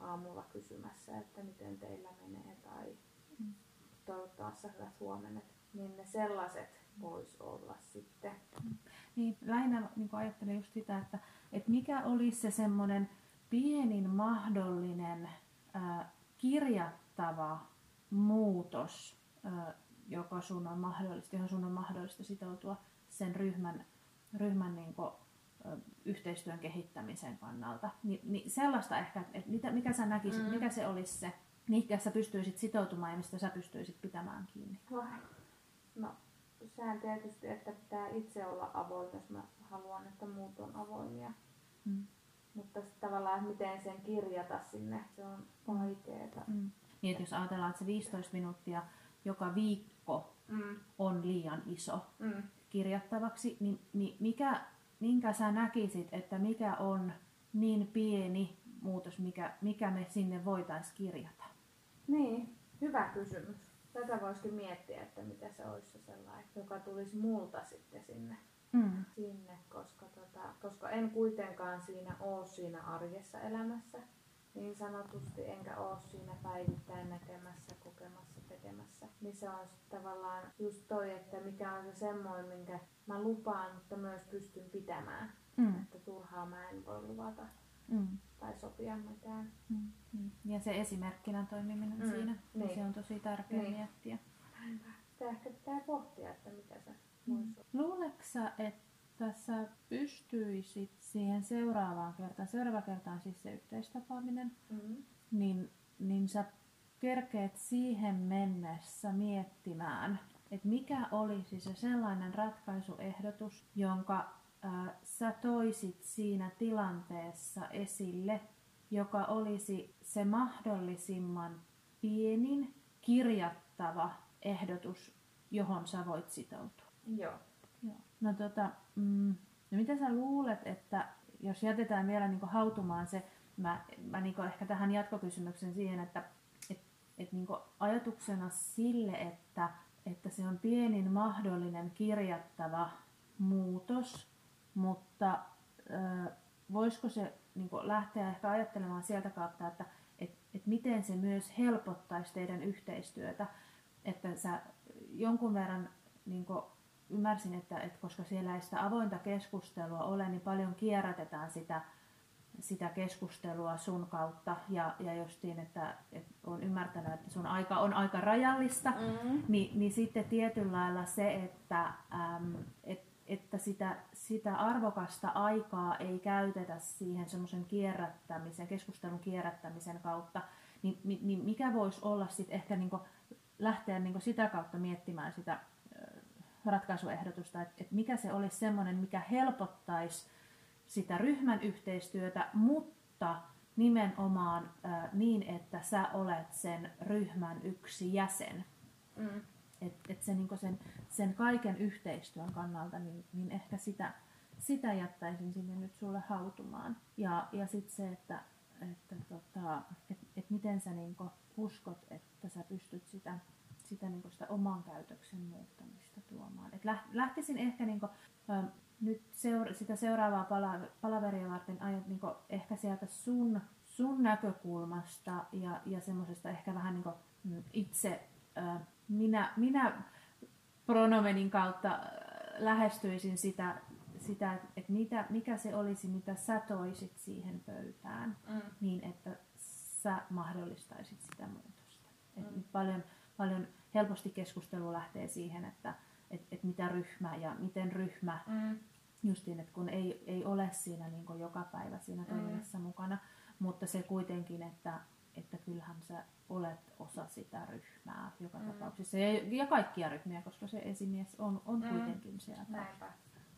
aamulla kysymässä, että miten teillä menee tai mm. toivottavasti hyvät huomenet, niin ne sellaiset voisi olla sitten. Niin, lähinnä niin ajattelen just sitä, että, että mikä olisi se semmoinen pienin mahdollinen kirjattava muutos, joka sun on mahdollista, johon sun on mahdollista sitoutua sen ryhmän, ryhmän niin kuin, yhteistyön kehittämisen kannalta. Ni, niin sellaista ehkä, että mitä, mikä sä näkisit, mm. mikä se olisi se, mikä sä pystyisit sitoutumaan ja mistä sä pystyisit pitämään kiinni? No, sehän tietysti, että pitää itse olla avoin, jos mä haluan, että muut on avoimia. Mm. Mutta tavallaan, miten sen kirjata sinne, se on vaikeaa. Mm. Niin, että jos ajatellaan, että se 15 minuuttia joka viikko mm. on liian iso mm. kirjattavaksi, niin, niin mikä, minkä sä näkisit, että mikä on niin pieni muutos, mikä, mikä me sinne voitaisiin kirjata? Niin, hyvä kysymys. Tätä voisikin miettiä, että mitä se olisi se sellainen, joka tulisi multa sitten sinne, mm. sinne koska, tota, koska en kuitenkaan siinä ole siinä arjessa elämässä niin sanotusti, enkä ole siinä päivittäin näkemässä, kokemassa, tekemässä. Niin se on tavallaan just toi, että mikä on se semmoinen, minkä mä lupaan, mutta myös pystyn pitämään. Mm. Että turhaa mä en voi luvata mm. tai sopia mitään. Mm. Mm. Ja se esimerkkinä toimiminen mm. siinä, niin. se on tosi tärkeä niin. miettiä. Sitä ehkä pitää pohtia, että mitä se mm. Luuletko että tässä pystyisit siihen seuraavaan kertaan, seuraava kerta on siis se yhteistapaaminen, mm-hmm. niin, niin sä kerkeet siihen mennessä miettimään, että mikä olisi se sellainen ratkaisuehdotus, jonka ää, sä toisit siinä tilanteessa esille, joka olisi se mahdollisimman pienin kirjattava ehdotus, johon sä voit sitoutua. Joo. Joo. No tota, mm, no mitä sä luulet, että jos jätetään vielä niin hautumaan se, mä, mä niin ehkä tähän jatkokysymyksen siihen, että et, et niin ajatuksena sille, että, että se on pienin mahdollinen kirjattava muutos, mutta ö, voisiko se niin lähteä ehkä ajattelemaan sieltä kautta, että et, et miten se myös helpottaisi teidän yhteistyötä, että sä jonkun verran niin ymmärsin, että, että koska siellä ei sitä avointa keskustelua ole, niin paljon kierrätetään sitä, sitä keskustelua sun kautta. Ja, ja justiin, että, että olen ymmärtänyt, että sun aika on aika rajallista, mm-hmm. niin, niin sitten tietyllä lailla se, että, äm, et, että sitä, sitä arvokasta aikaa ei käytetä siihen semmoisen kierrättämisen, keskustelun kierrättämisen kautta, niin, niin mikä voisi olla sitten ehkä niin lähteä niin sitä kautta miettimään sitä ratkaisuehdotusta, että, että mikä se olisi semmoinen, mikä helpottaisi sitä ryhmän yhteistyötä, mutta nimenomaan äh, niin, että sä olet sen ryhmän yksi jäsen. Mm. Että et se, niin sen, sen kaiken yhteistyön kannalta, niin, niin ehkä sitä, sitä jättäisin sinne nyt sulle hautumaan. Ja, ja sitten se, että, että tota, et, et miten sä niin uskot, että sä pystyt sitä sitä, niin sitä oman käytöksen muuttamista tuomaan. Et lähtisin ehkä niin kuin, ä, nyt seura- sitä seuraavaa pala- palaveria varten ajat niin kuin, ehkä sieltä sun, sun näkökulmasta ja, ja semmoisesta ehkä vähän niin kuin, mm, itse ä, minä, minä pronomenin kautta lähestyisin sitä, sitä että mitä, mikä se olisi, mitä sä toisit siihen pöytään, mm. niin että sä mahdollistaisit sitä muutosta. Mm. Et paljon, paljon helposti keskustelu lähtee siihen, että et, et mitä ryhmä ja miten ryhmä, mm. justiin, että kun ei, ei ole siinä niin kuin joka päivä siinä mm. toiminnassa mm. mukana, mutta se kuitenkin, että, että kyllähän sä olet osa sitä ryhmää joka mm. tapauksessa ja, ja kaikkia ryhmiä, koska se esimies on, on mm. kuitenkin siellä. Näinpä.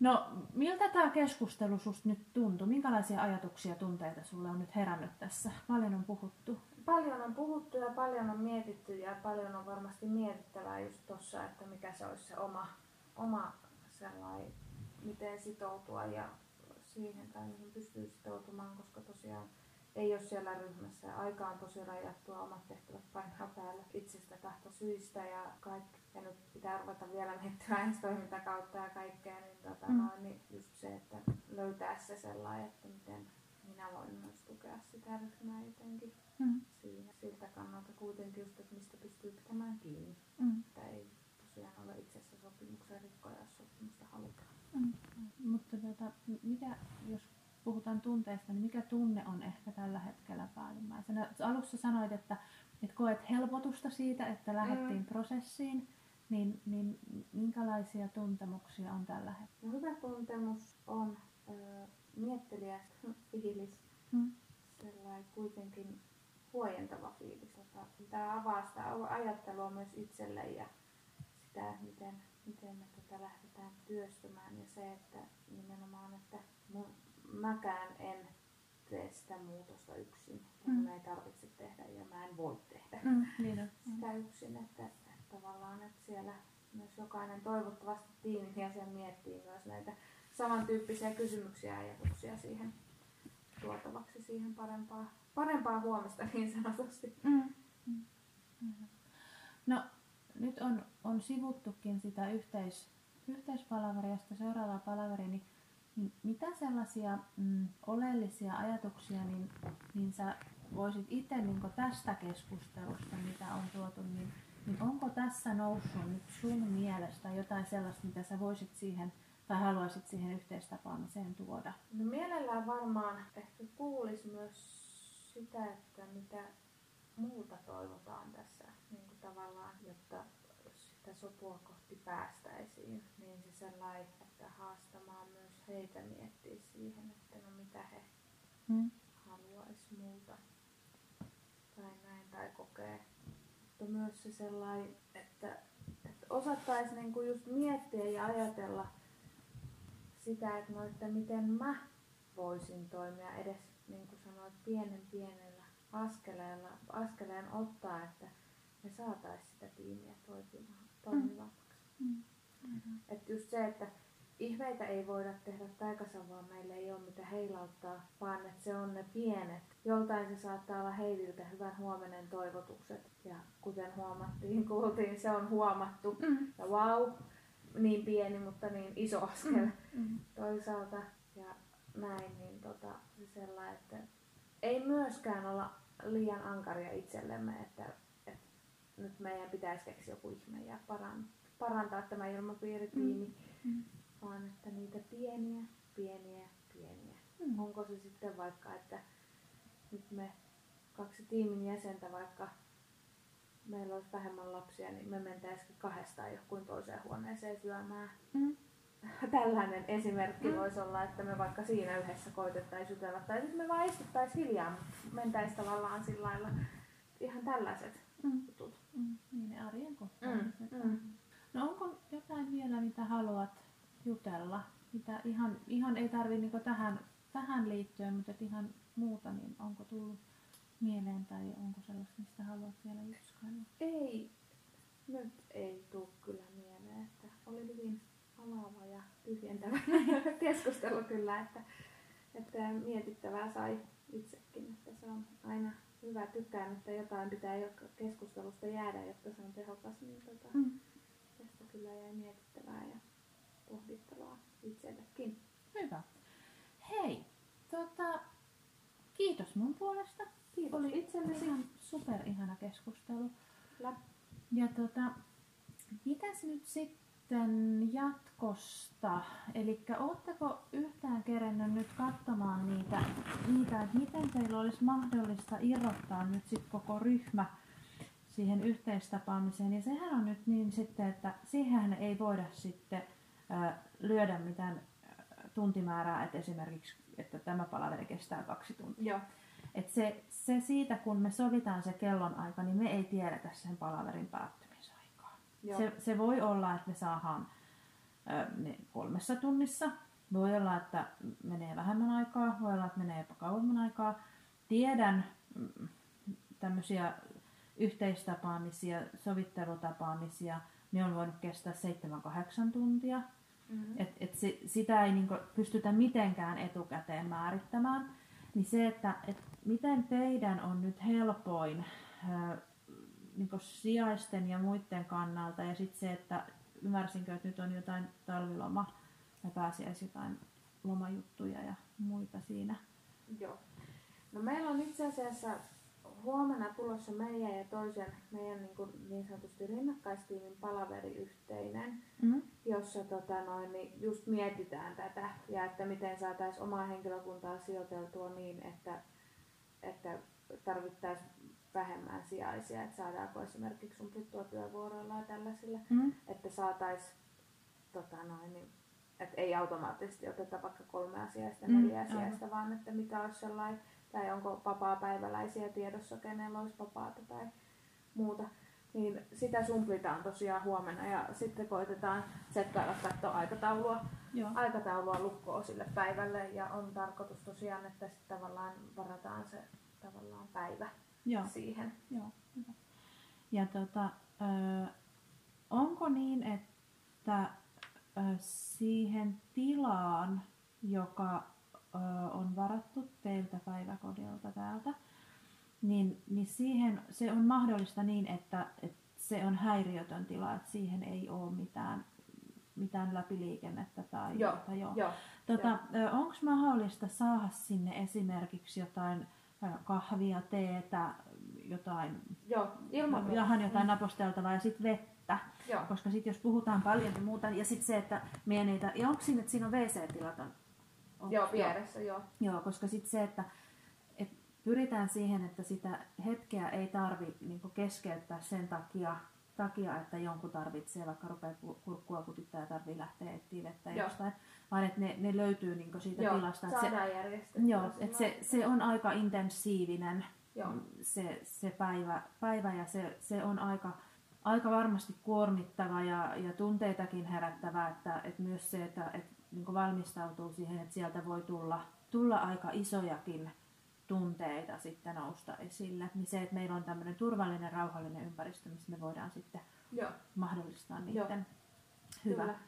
No, miltä tämä keskustelu susta nyt tuntui? Minkälaisia ajatuksia ja tunteita sulle on nyt herännyt tässä? Paljon on puhuttu. Paljon on puhuttu ja paljon on mietitty ja paljon on varmasti mietittävää just tuossa, että mikä se olisi se oma, oma sellainen, miten sitoutua ja siihen tai mihin pystyy sitoutumaan, koska tosiaan ei ole siellä ryhmässä. Aika on tosi rajattua, omat tehtävät painaa päällä itsestä tahto syistä ja kaikki. Ja nyt pitää ruveta vielä miettimään toimintakautta ja kaikkea, niin, tota, mm. no, niin just se, että löytää se sellainen, että miten minä voin myös tukea sitä ryhmää jotenkin mm. siinä. Siltä kannalta kuitenkin just, että mistä pystyy pitämään kiinni. Mm. Että ei tosiaan ole itsessä sopimuksen rikkoja, jos sopimusta halutaan. Mm. Mutta tota, mikä, jos puhutaan tunteista, niin mikä tunne on ehkä tällä hetkellä päällimmäisenä? Alussa sanoit, että, että koet helpotusta siitä, että lähdettiin mm. prosessiin, niin, niin minkälaisia tuntemuksia on tällä hetkellä? No, hyvä tuntemus on, ö, miettelijä fiilis, Mm. sellainen kuitenkin huojentava fiilis, jota tämä avaa sitä ajattelua myös itselle ja sitä, että miten, miten me tätä lähdetään työstämään ja se, että nimenomaan, että mun, mäkään en tee sitä muutosta yksin Mm. mun ei tarvitse tehdä ja mä en voi tehdä Mm, niin on. [LAUGHS] sitä yksin, että, että tavallaan, että siellä myös jokainen toivottavasti tiimin jäsen miettii myös näitä samantyyppisiä kysymyksiä ja ajatuksia siihen tuotavaksi siihen parempaa, parempaa huomista niin sanotusti. Mm. Mm. No nyt on, on sivuttukin sitä yhteis, yhteispalaveria, sitä seuraavaa palaveria, niin, niin mitä sellaisia mm, oleellisia ajatuksia niin, niin sä voisit itse niin tästä keskustelusta, mitä on tuotu, niin, niin onko tässä noussut nyt sun mielestä jotain sellaista, mitä sä voisit siihen tai haluaisit siihen yhteistapaamiseen tuoda? No mielellään varmaan ehkä kuulisi myös sitä, että mitä muuta toivotaan tässä niin kuin tavallaan, jotta sitä sopua kohti päästäisiin, niin se sellainen, että haastamaan myös heitä miettiä siihen, että no mitä he Mm. haluaisi multa tai näin tai kokee. Mutta myös se sellainen, että, että osattaisi niinku just miettiä ja ajatella sitä, että, no, että miten mä voisin toimia edes, niin kuin sanoit, pienen pienellä askeleella, askeleen ottaa, että me saataisiin sitä tiimiä toimimaan, toimivammaksi. Mm. Että just se, että ihmeitä ei voida tehdä taikassa, vaan meillä ei ole mitä heilauttaa, vaan että se on ne pienet. Joltain se saattaa olla Heiviltä hyvän huomenen toivotukset. Ja kuten huomattiin, kuultiin, se on huomattu. Mm. Ja wow, niin pieni, mutta niin iso askel Mm. toisaalta. Ja näin, niin tota, se sellainen, että ei myöskään olla liian ankaria itsellemme, että, että nyt meidän pitäisi keksiä joku ihme ja paran, parantaa tämä ilmapiiritiimi, Mm. vaan että niitä pieniä, pieniä, pieniä. Mm. Onko se sitten vaikka, että nyt me kaksi tiimin jäsentä, vaikka meillä olisi vähemmän lapsia, niin me mentäisikin kahdestaan johonkin toiseen huoneeseen syömään. Mm. [LAUGHS] Tällainen esimerkki Mm. voisi olla, että me vaikka siinä yhdessä koitettaisiin jutella, tai sitten me vaan istuttaisiin hiljaa, mentäisiin tavallaan sillä lailla ihan tällaiset Mm. jutut. Mm. Niin ne arjen kohtaamiset. Mm, mm. No onko jotain vielä, mitä haluat jutella? Mitä ihan, ihan ei tarvi niinku tähän, tähän liittyen, mutta ihan muuta, niin onko tullut mieleen tai onko sellaista, mistä haluat vielä jutskailla? Ei, nyt ei tule kyllä mieleen, että oli hyvin avaava ja tyhjentävä [LAUGHS] keskustelu kyllä, että, että mietittävää sai itsekin, että se on aina hyvä tykkään, että jotain pitää jo keskustelusta jäädä, jotta se on tehokas, niin tota, Mm. tästä kyllä jäi mietittävää ja pohdittavaa itsellekin. Hyvä. Hei, tota, kiitos mun puolesta. Kiitos Oli itsellesi. ihan super ihana keskustelu. Kyllä. Ja tota, mitäs nyt sitten jatkosta? Eli ootteko yhtään kerennyt nyt katsomaan niitä, niitä, että miten teillä olisi mahdollista irrottaa nyt sit koko ryhmä siihen yhteistapaamiseen. Ja sehän on nyt niin sitten, että siihen ei voida sitten ö, lyödä mitään tuntimäärää, että esimerkiksi että tämä palaveri kestää kaksi tuntia. Joo. Et se, se siitä, kun me sovitaan se kellonaika, niin me ei tiedetä sen palaverin päättymisaikaa. Joo. Se, se voi olla, että me saadaan ö, ne kolmessa tunnissa. Voi olla, että menee vähemmän aikaa. Voi olla, että menee jopa kauemman aikaa. Tiedän mm, tämmöisiä yhteistapaamisia, sovittelutapaamisia. Ne on voinut kestää 7-8 tuntia. Mm-hmm. Et, et se, sitä ei niinku pystytä mitenkään etukäteen määrittämään. Niin se, että et miten teidän on nyt helpoin ö, niinku sijaisten ja muiden kannalta. Ja sitten se, että ymmärsinkö, että nyt on jotain talviloma ja pääsiäis jotain lomajuttuja ja muita siinä. Joo. No meillä on itse asiassa huomenna tulossa meidän ja toisen meidän niin, kuin niin sanotusti rinnakkaistiimin palaveri yhteinen, Mm. jossa tota noin, niin just mietitään tätä ja että miten saataisiin omaa henkilökuntaa sijoiteltua niin, että, että tarvittaisiin vähemmän sijaisia, että saadaanko esimerkiksi sun työvuoroilla ja tällaisilla, Mm. että saataisiin tota noin, niin että ei automaattisesti oteta vaikka kolme asiasta, Mm, neljä aivan. asiasta, vaan että mikä olisi sellainen, tai onko vapaa-päiväläisiä tiedossa, kenellä olisi vapaata tai muuta. Niin sitä sumplitaan tosiaan huomenna ja sitten koitetaan tsekkailla katsoa aikataulua, Joo. aikataulua lukkoa sille päivälle ja on tarkoitus tosiaan, että sitten tavallaan varataan se tavallaan päivä Joo. siihen. Joo, hyvä. Ja tota, ö, onko niin, että ö, siihen tilaan, joka ö, on varattu teiltä päiväkodilta täältä, niin, niin siihen se on mahdollista niin, että, että se on häiriötön tila, että siihen ei ole mitään, mitään läpiliikennettä tai, Joo, tai joo. joo. Tota, Onko mahdollista saada sinne esimerkiksi jotain kahvia, teetä, jotain, Joo, ilman ihan jotain naposteltavaa ja sitten vettä? Joo. Koska sitten jos puhutaan paljon ja muuta, ja sitten se, että mie niitä, ja onko siinä, että siinä on WC-tilat? On, Joo, vieressä, joo. Joo, koska sitten se, että et pyritään siihen, että sitä hetkeä ei tarvi niin keskeyttää sen takia, takia, että jonkun tarvitsee vaikka rupeaa kurkkua kutittaa ja tarvii lähteä etsiä vettä Joo. jostain, vaan että ne, ne löytyy niin siitä Joo, tilasta. Että se, järjestettyä. joo, että se, se on aika intensiivinen Joo. se, se päivä, päivä ja se, se on aika, aika varmasti kuormittava ja, ja tunteitakin herättävä, että, että myös se, että, että niin valmistautuu siihen, että sieltä voi tulla, tulla aika isojakin tunteita sitten nousta esille, niin se, että meillä on tämmöinen turvallinen, rauhallinen ympäristö, missä me voidaan sitten Joo, mahdollistaa Joo. niiden hyvä. kyllä.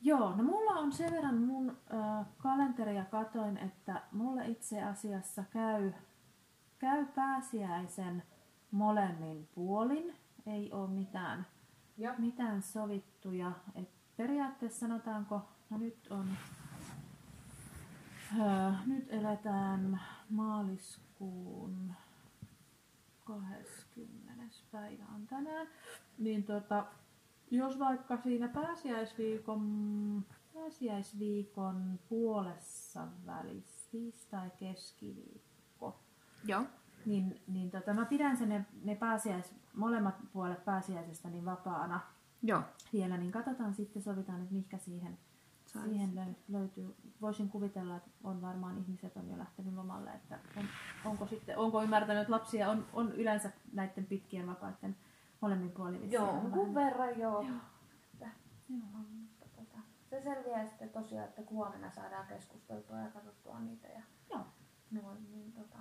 Joo, no mulla on sen verran mun ö, kalenteria katoin, että mulla itse asiassa käy, käy pääsiäisen molemmin puolin. Ei ole mitään, Joo. mitään sovittuja. Et periaatteessa sanotaanko, no nyt on, ö, nyt eletään maaliskuun 20. päivä on tänään, niin tota, jos vaikka siinä pääsiäisviikon, pääsiäisviikon puolessa välissä, tiistai keskiviikko, Joo. niin, niin tota, mä pidän sen ne, ne pääsiäis, molemmat puolet pääsiäisestä niin vapaana Joo. vielä, niin katsotaan sitten, sovitaan, että mikä siihen. Siihen löy- löytyy. Voisin kuvitella, että on varmaan ihmiset on jo lähtenyt lomalle, että on, onko, sitten, onko ymmärtänyt, että lapsia on, on yleensä näiden pitkien vapaiden molemmin puolin. vähän- Jonkun verran joo. Että, Joo. tota, se selviää sitten tosiaan, että huomenna saadaan keskusteltua ja katsottua niitä ja Joo, noin, niin tota,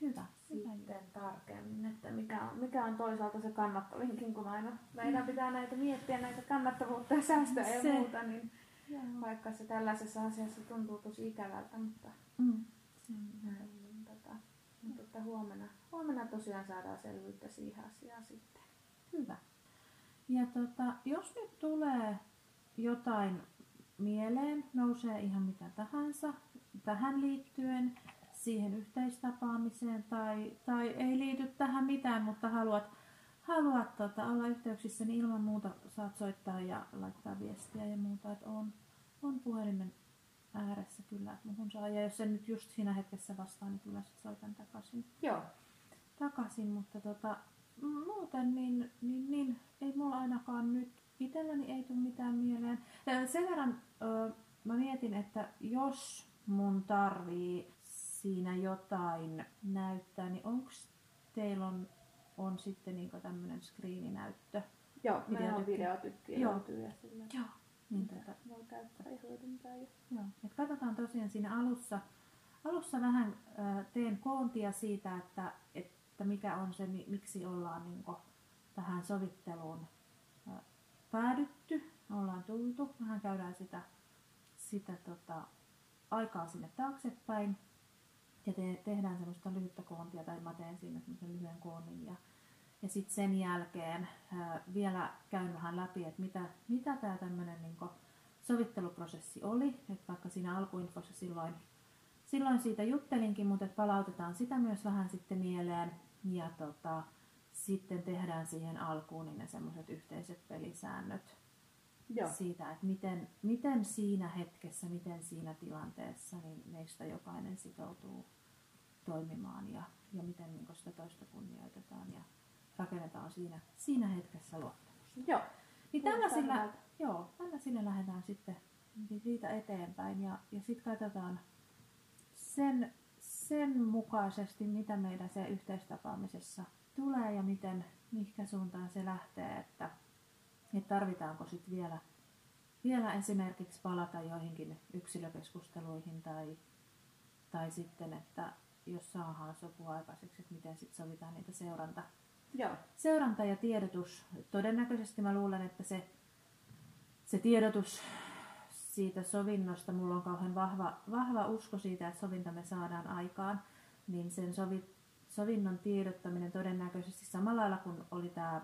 hyvä. hyvä. sitten tarkemmin, että mikä on, mikä on toisaalta se kannattavinkin, kun aina meidän pitää näitä miettiä, näitä kannattavuutta ja säästöä ja Se. muuta, niin Joo. vaikka se tällaisessa asiassa tuntuu tosi ikävältä, mutta Mm. näin, niin tota, mutta että huomenna, huomenna tosiaan saadaan selvyyttä siihen asiaan sitten. Hyvä. Ja tota, jos nyt tulee jotain mieleen, nousee ihan mitä tahansa tähän liittyen, siihen yhteistapaamiseen tai, tai ei liity tähän mitään, mutta haluat, haluat tota, olla yhteyksissä, niin ilman muuta saat soittaa ja laittaa viestiä ja muuta, että on, on puhelimen ääressä kyllä, että muhun saa. Ja jos en nyt just siinä hetkessä vastaa, niin kyllä sit soitan takaisin Joo. takaisin, mutta tota, muuten niin, niin, niin, ei mulla ainakaan nyt itselläni ei tule mitään mieleen. Sen verran ö, mä mietin, että jos mun tarvii siinä jotain näyttää, niin onko teillä on, on sitten niinku tämmöinen screeninäyttö? Joo, meillä on Videotykki. videotykki Joo. löytyy ja sillä Joo. Niin, tota, voi käyttää ja hyödyntää. Ja... Joo. Et katsotaan tosiaan siinä alussa, alussa vähän ö, teen koontia siitä, että, että mikä on se, mi- miksi ollaan niin tähän sovitteluun ö, päädytty, ollaan tultu. Vähän käydään sitä, sitä tota, aikaa sinne taaksepäin ja te, tehdään semmoista lyhyttä koontia, tai mä teen siinä semmoisen lyhyen koonnin. Ja, ja sitten sen jälkeen ää, vielä käyn vähän läpi, että mitä, mitä tämä tämmöinen niin sovitteluprosessi oli, että vaikka siinä alkuinfossa silloin, silloin siitä juttelinkin, mutta palautetaan sitä myös vähän sitten mieleen. Ja tota, sitten tehdään siihen alkuun niin ne semmoiset yhteiset pelisäännöt Joo. siitä, että miten, miten siinä hetkessä, miten siinä tilanteessa niin meistä jokainen sitoutuu toimimaan ja, ja miten niin sitä toista kunnioitetaan ja rakennetaan siinä, siinä hetkessä luottamusta. Joo. Niin tällaisilla, hyvältä. joo, tällaisilla lähdetään sitten, siitä eteenpäin ja, ja sitten katsotaan sen, sen mukaisesti, mitä meidän se yhteistapaamisessa tulee ja miten, mihinkä suuntaan se lähtee, että, että tarvitaanko sitten vielä, vielä esimerkiksi palata joihinkin yksilökeskusteluihin tai, tai sitten, että jos saadaan sopua aikaiseksi, että miten sitten sovitaan niitä seuranta, Joo. seuranta ja tiedotus. Todennäköisesti mä luulen, että se, se tiedotus siitä sovinnosta, mulla on kauhean vahva, vahva usko siitä, että sovinta me saadaan aikaan, niin sen sovi, sovinnon tiedottaminen todennäköisesti samalla lailla kuin oli tämä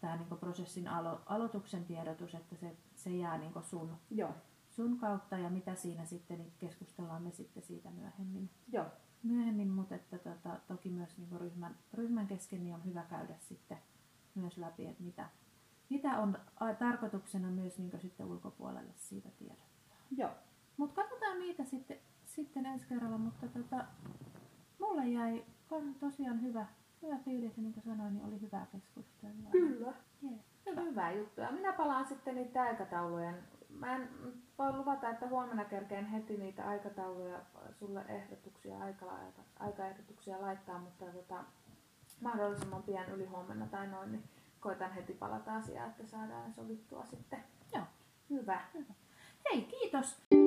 tää niinku prosessin alo, aloituksen tiedotus, että se, se jää niinku sun, Joo. sun kautta ja mitä siinä sitten, niin keskustellaan me sitten siitä myöhemmin Joo. Myöhemmin, mutta että tota, toki myös niin ryhmän, ryhmän kesken niin on hyvä käydä sitten myös läpi, että mitä, mitä on a, tarkoituksena myös niin sitten ulkopuolelle siitä tiedottaa. Joo. Mutta katsotaan niitä sitten, sitten ensi kerralla, mutta tota, mulle jäi on tosiaan hyvä, hyvä fiilis ja niin kuin sanoin, niin oli hyvää keskustelua. Kyllä. Yeah. Hyvä. Hyvä juttu. Ja minä palaan sitten niitä aikataulujen. Mä en voi luvata, että huomenna kerkeen heti niitä aikatauluja, sulle ehdotuksia, aika, aikaehdotuksia laittaa, mutta tota, mahdollisimman pian yli huomenna tai noin, niin koitan heti palata asiaan, että saadaan sovittua sitten. Joo. Hyvä. Hei, kiitos!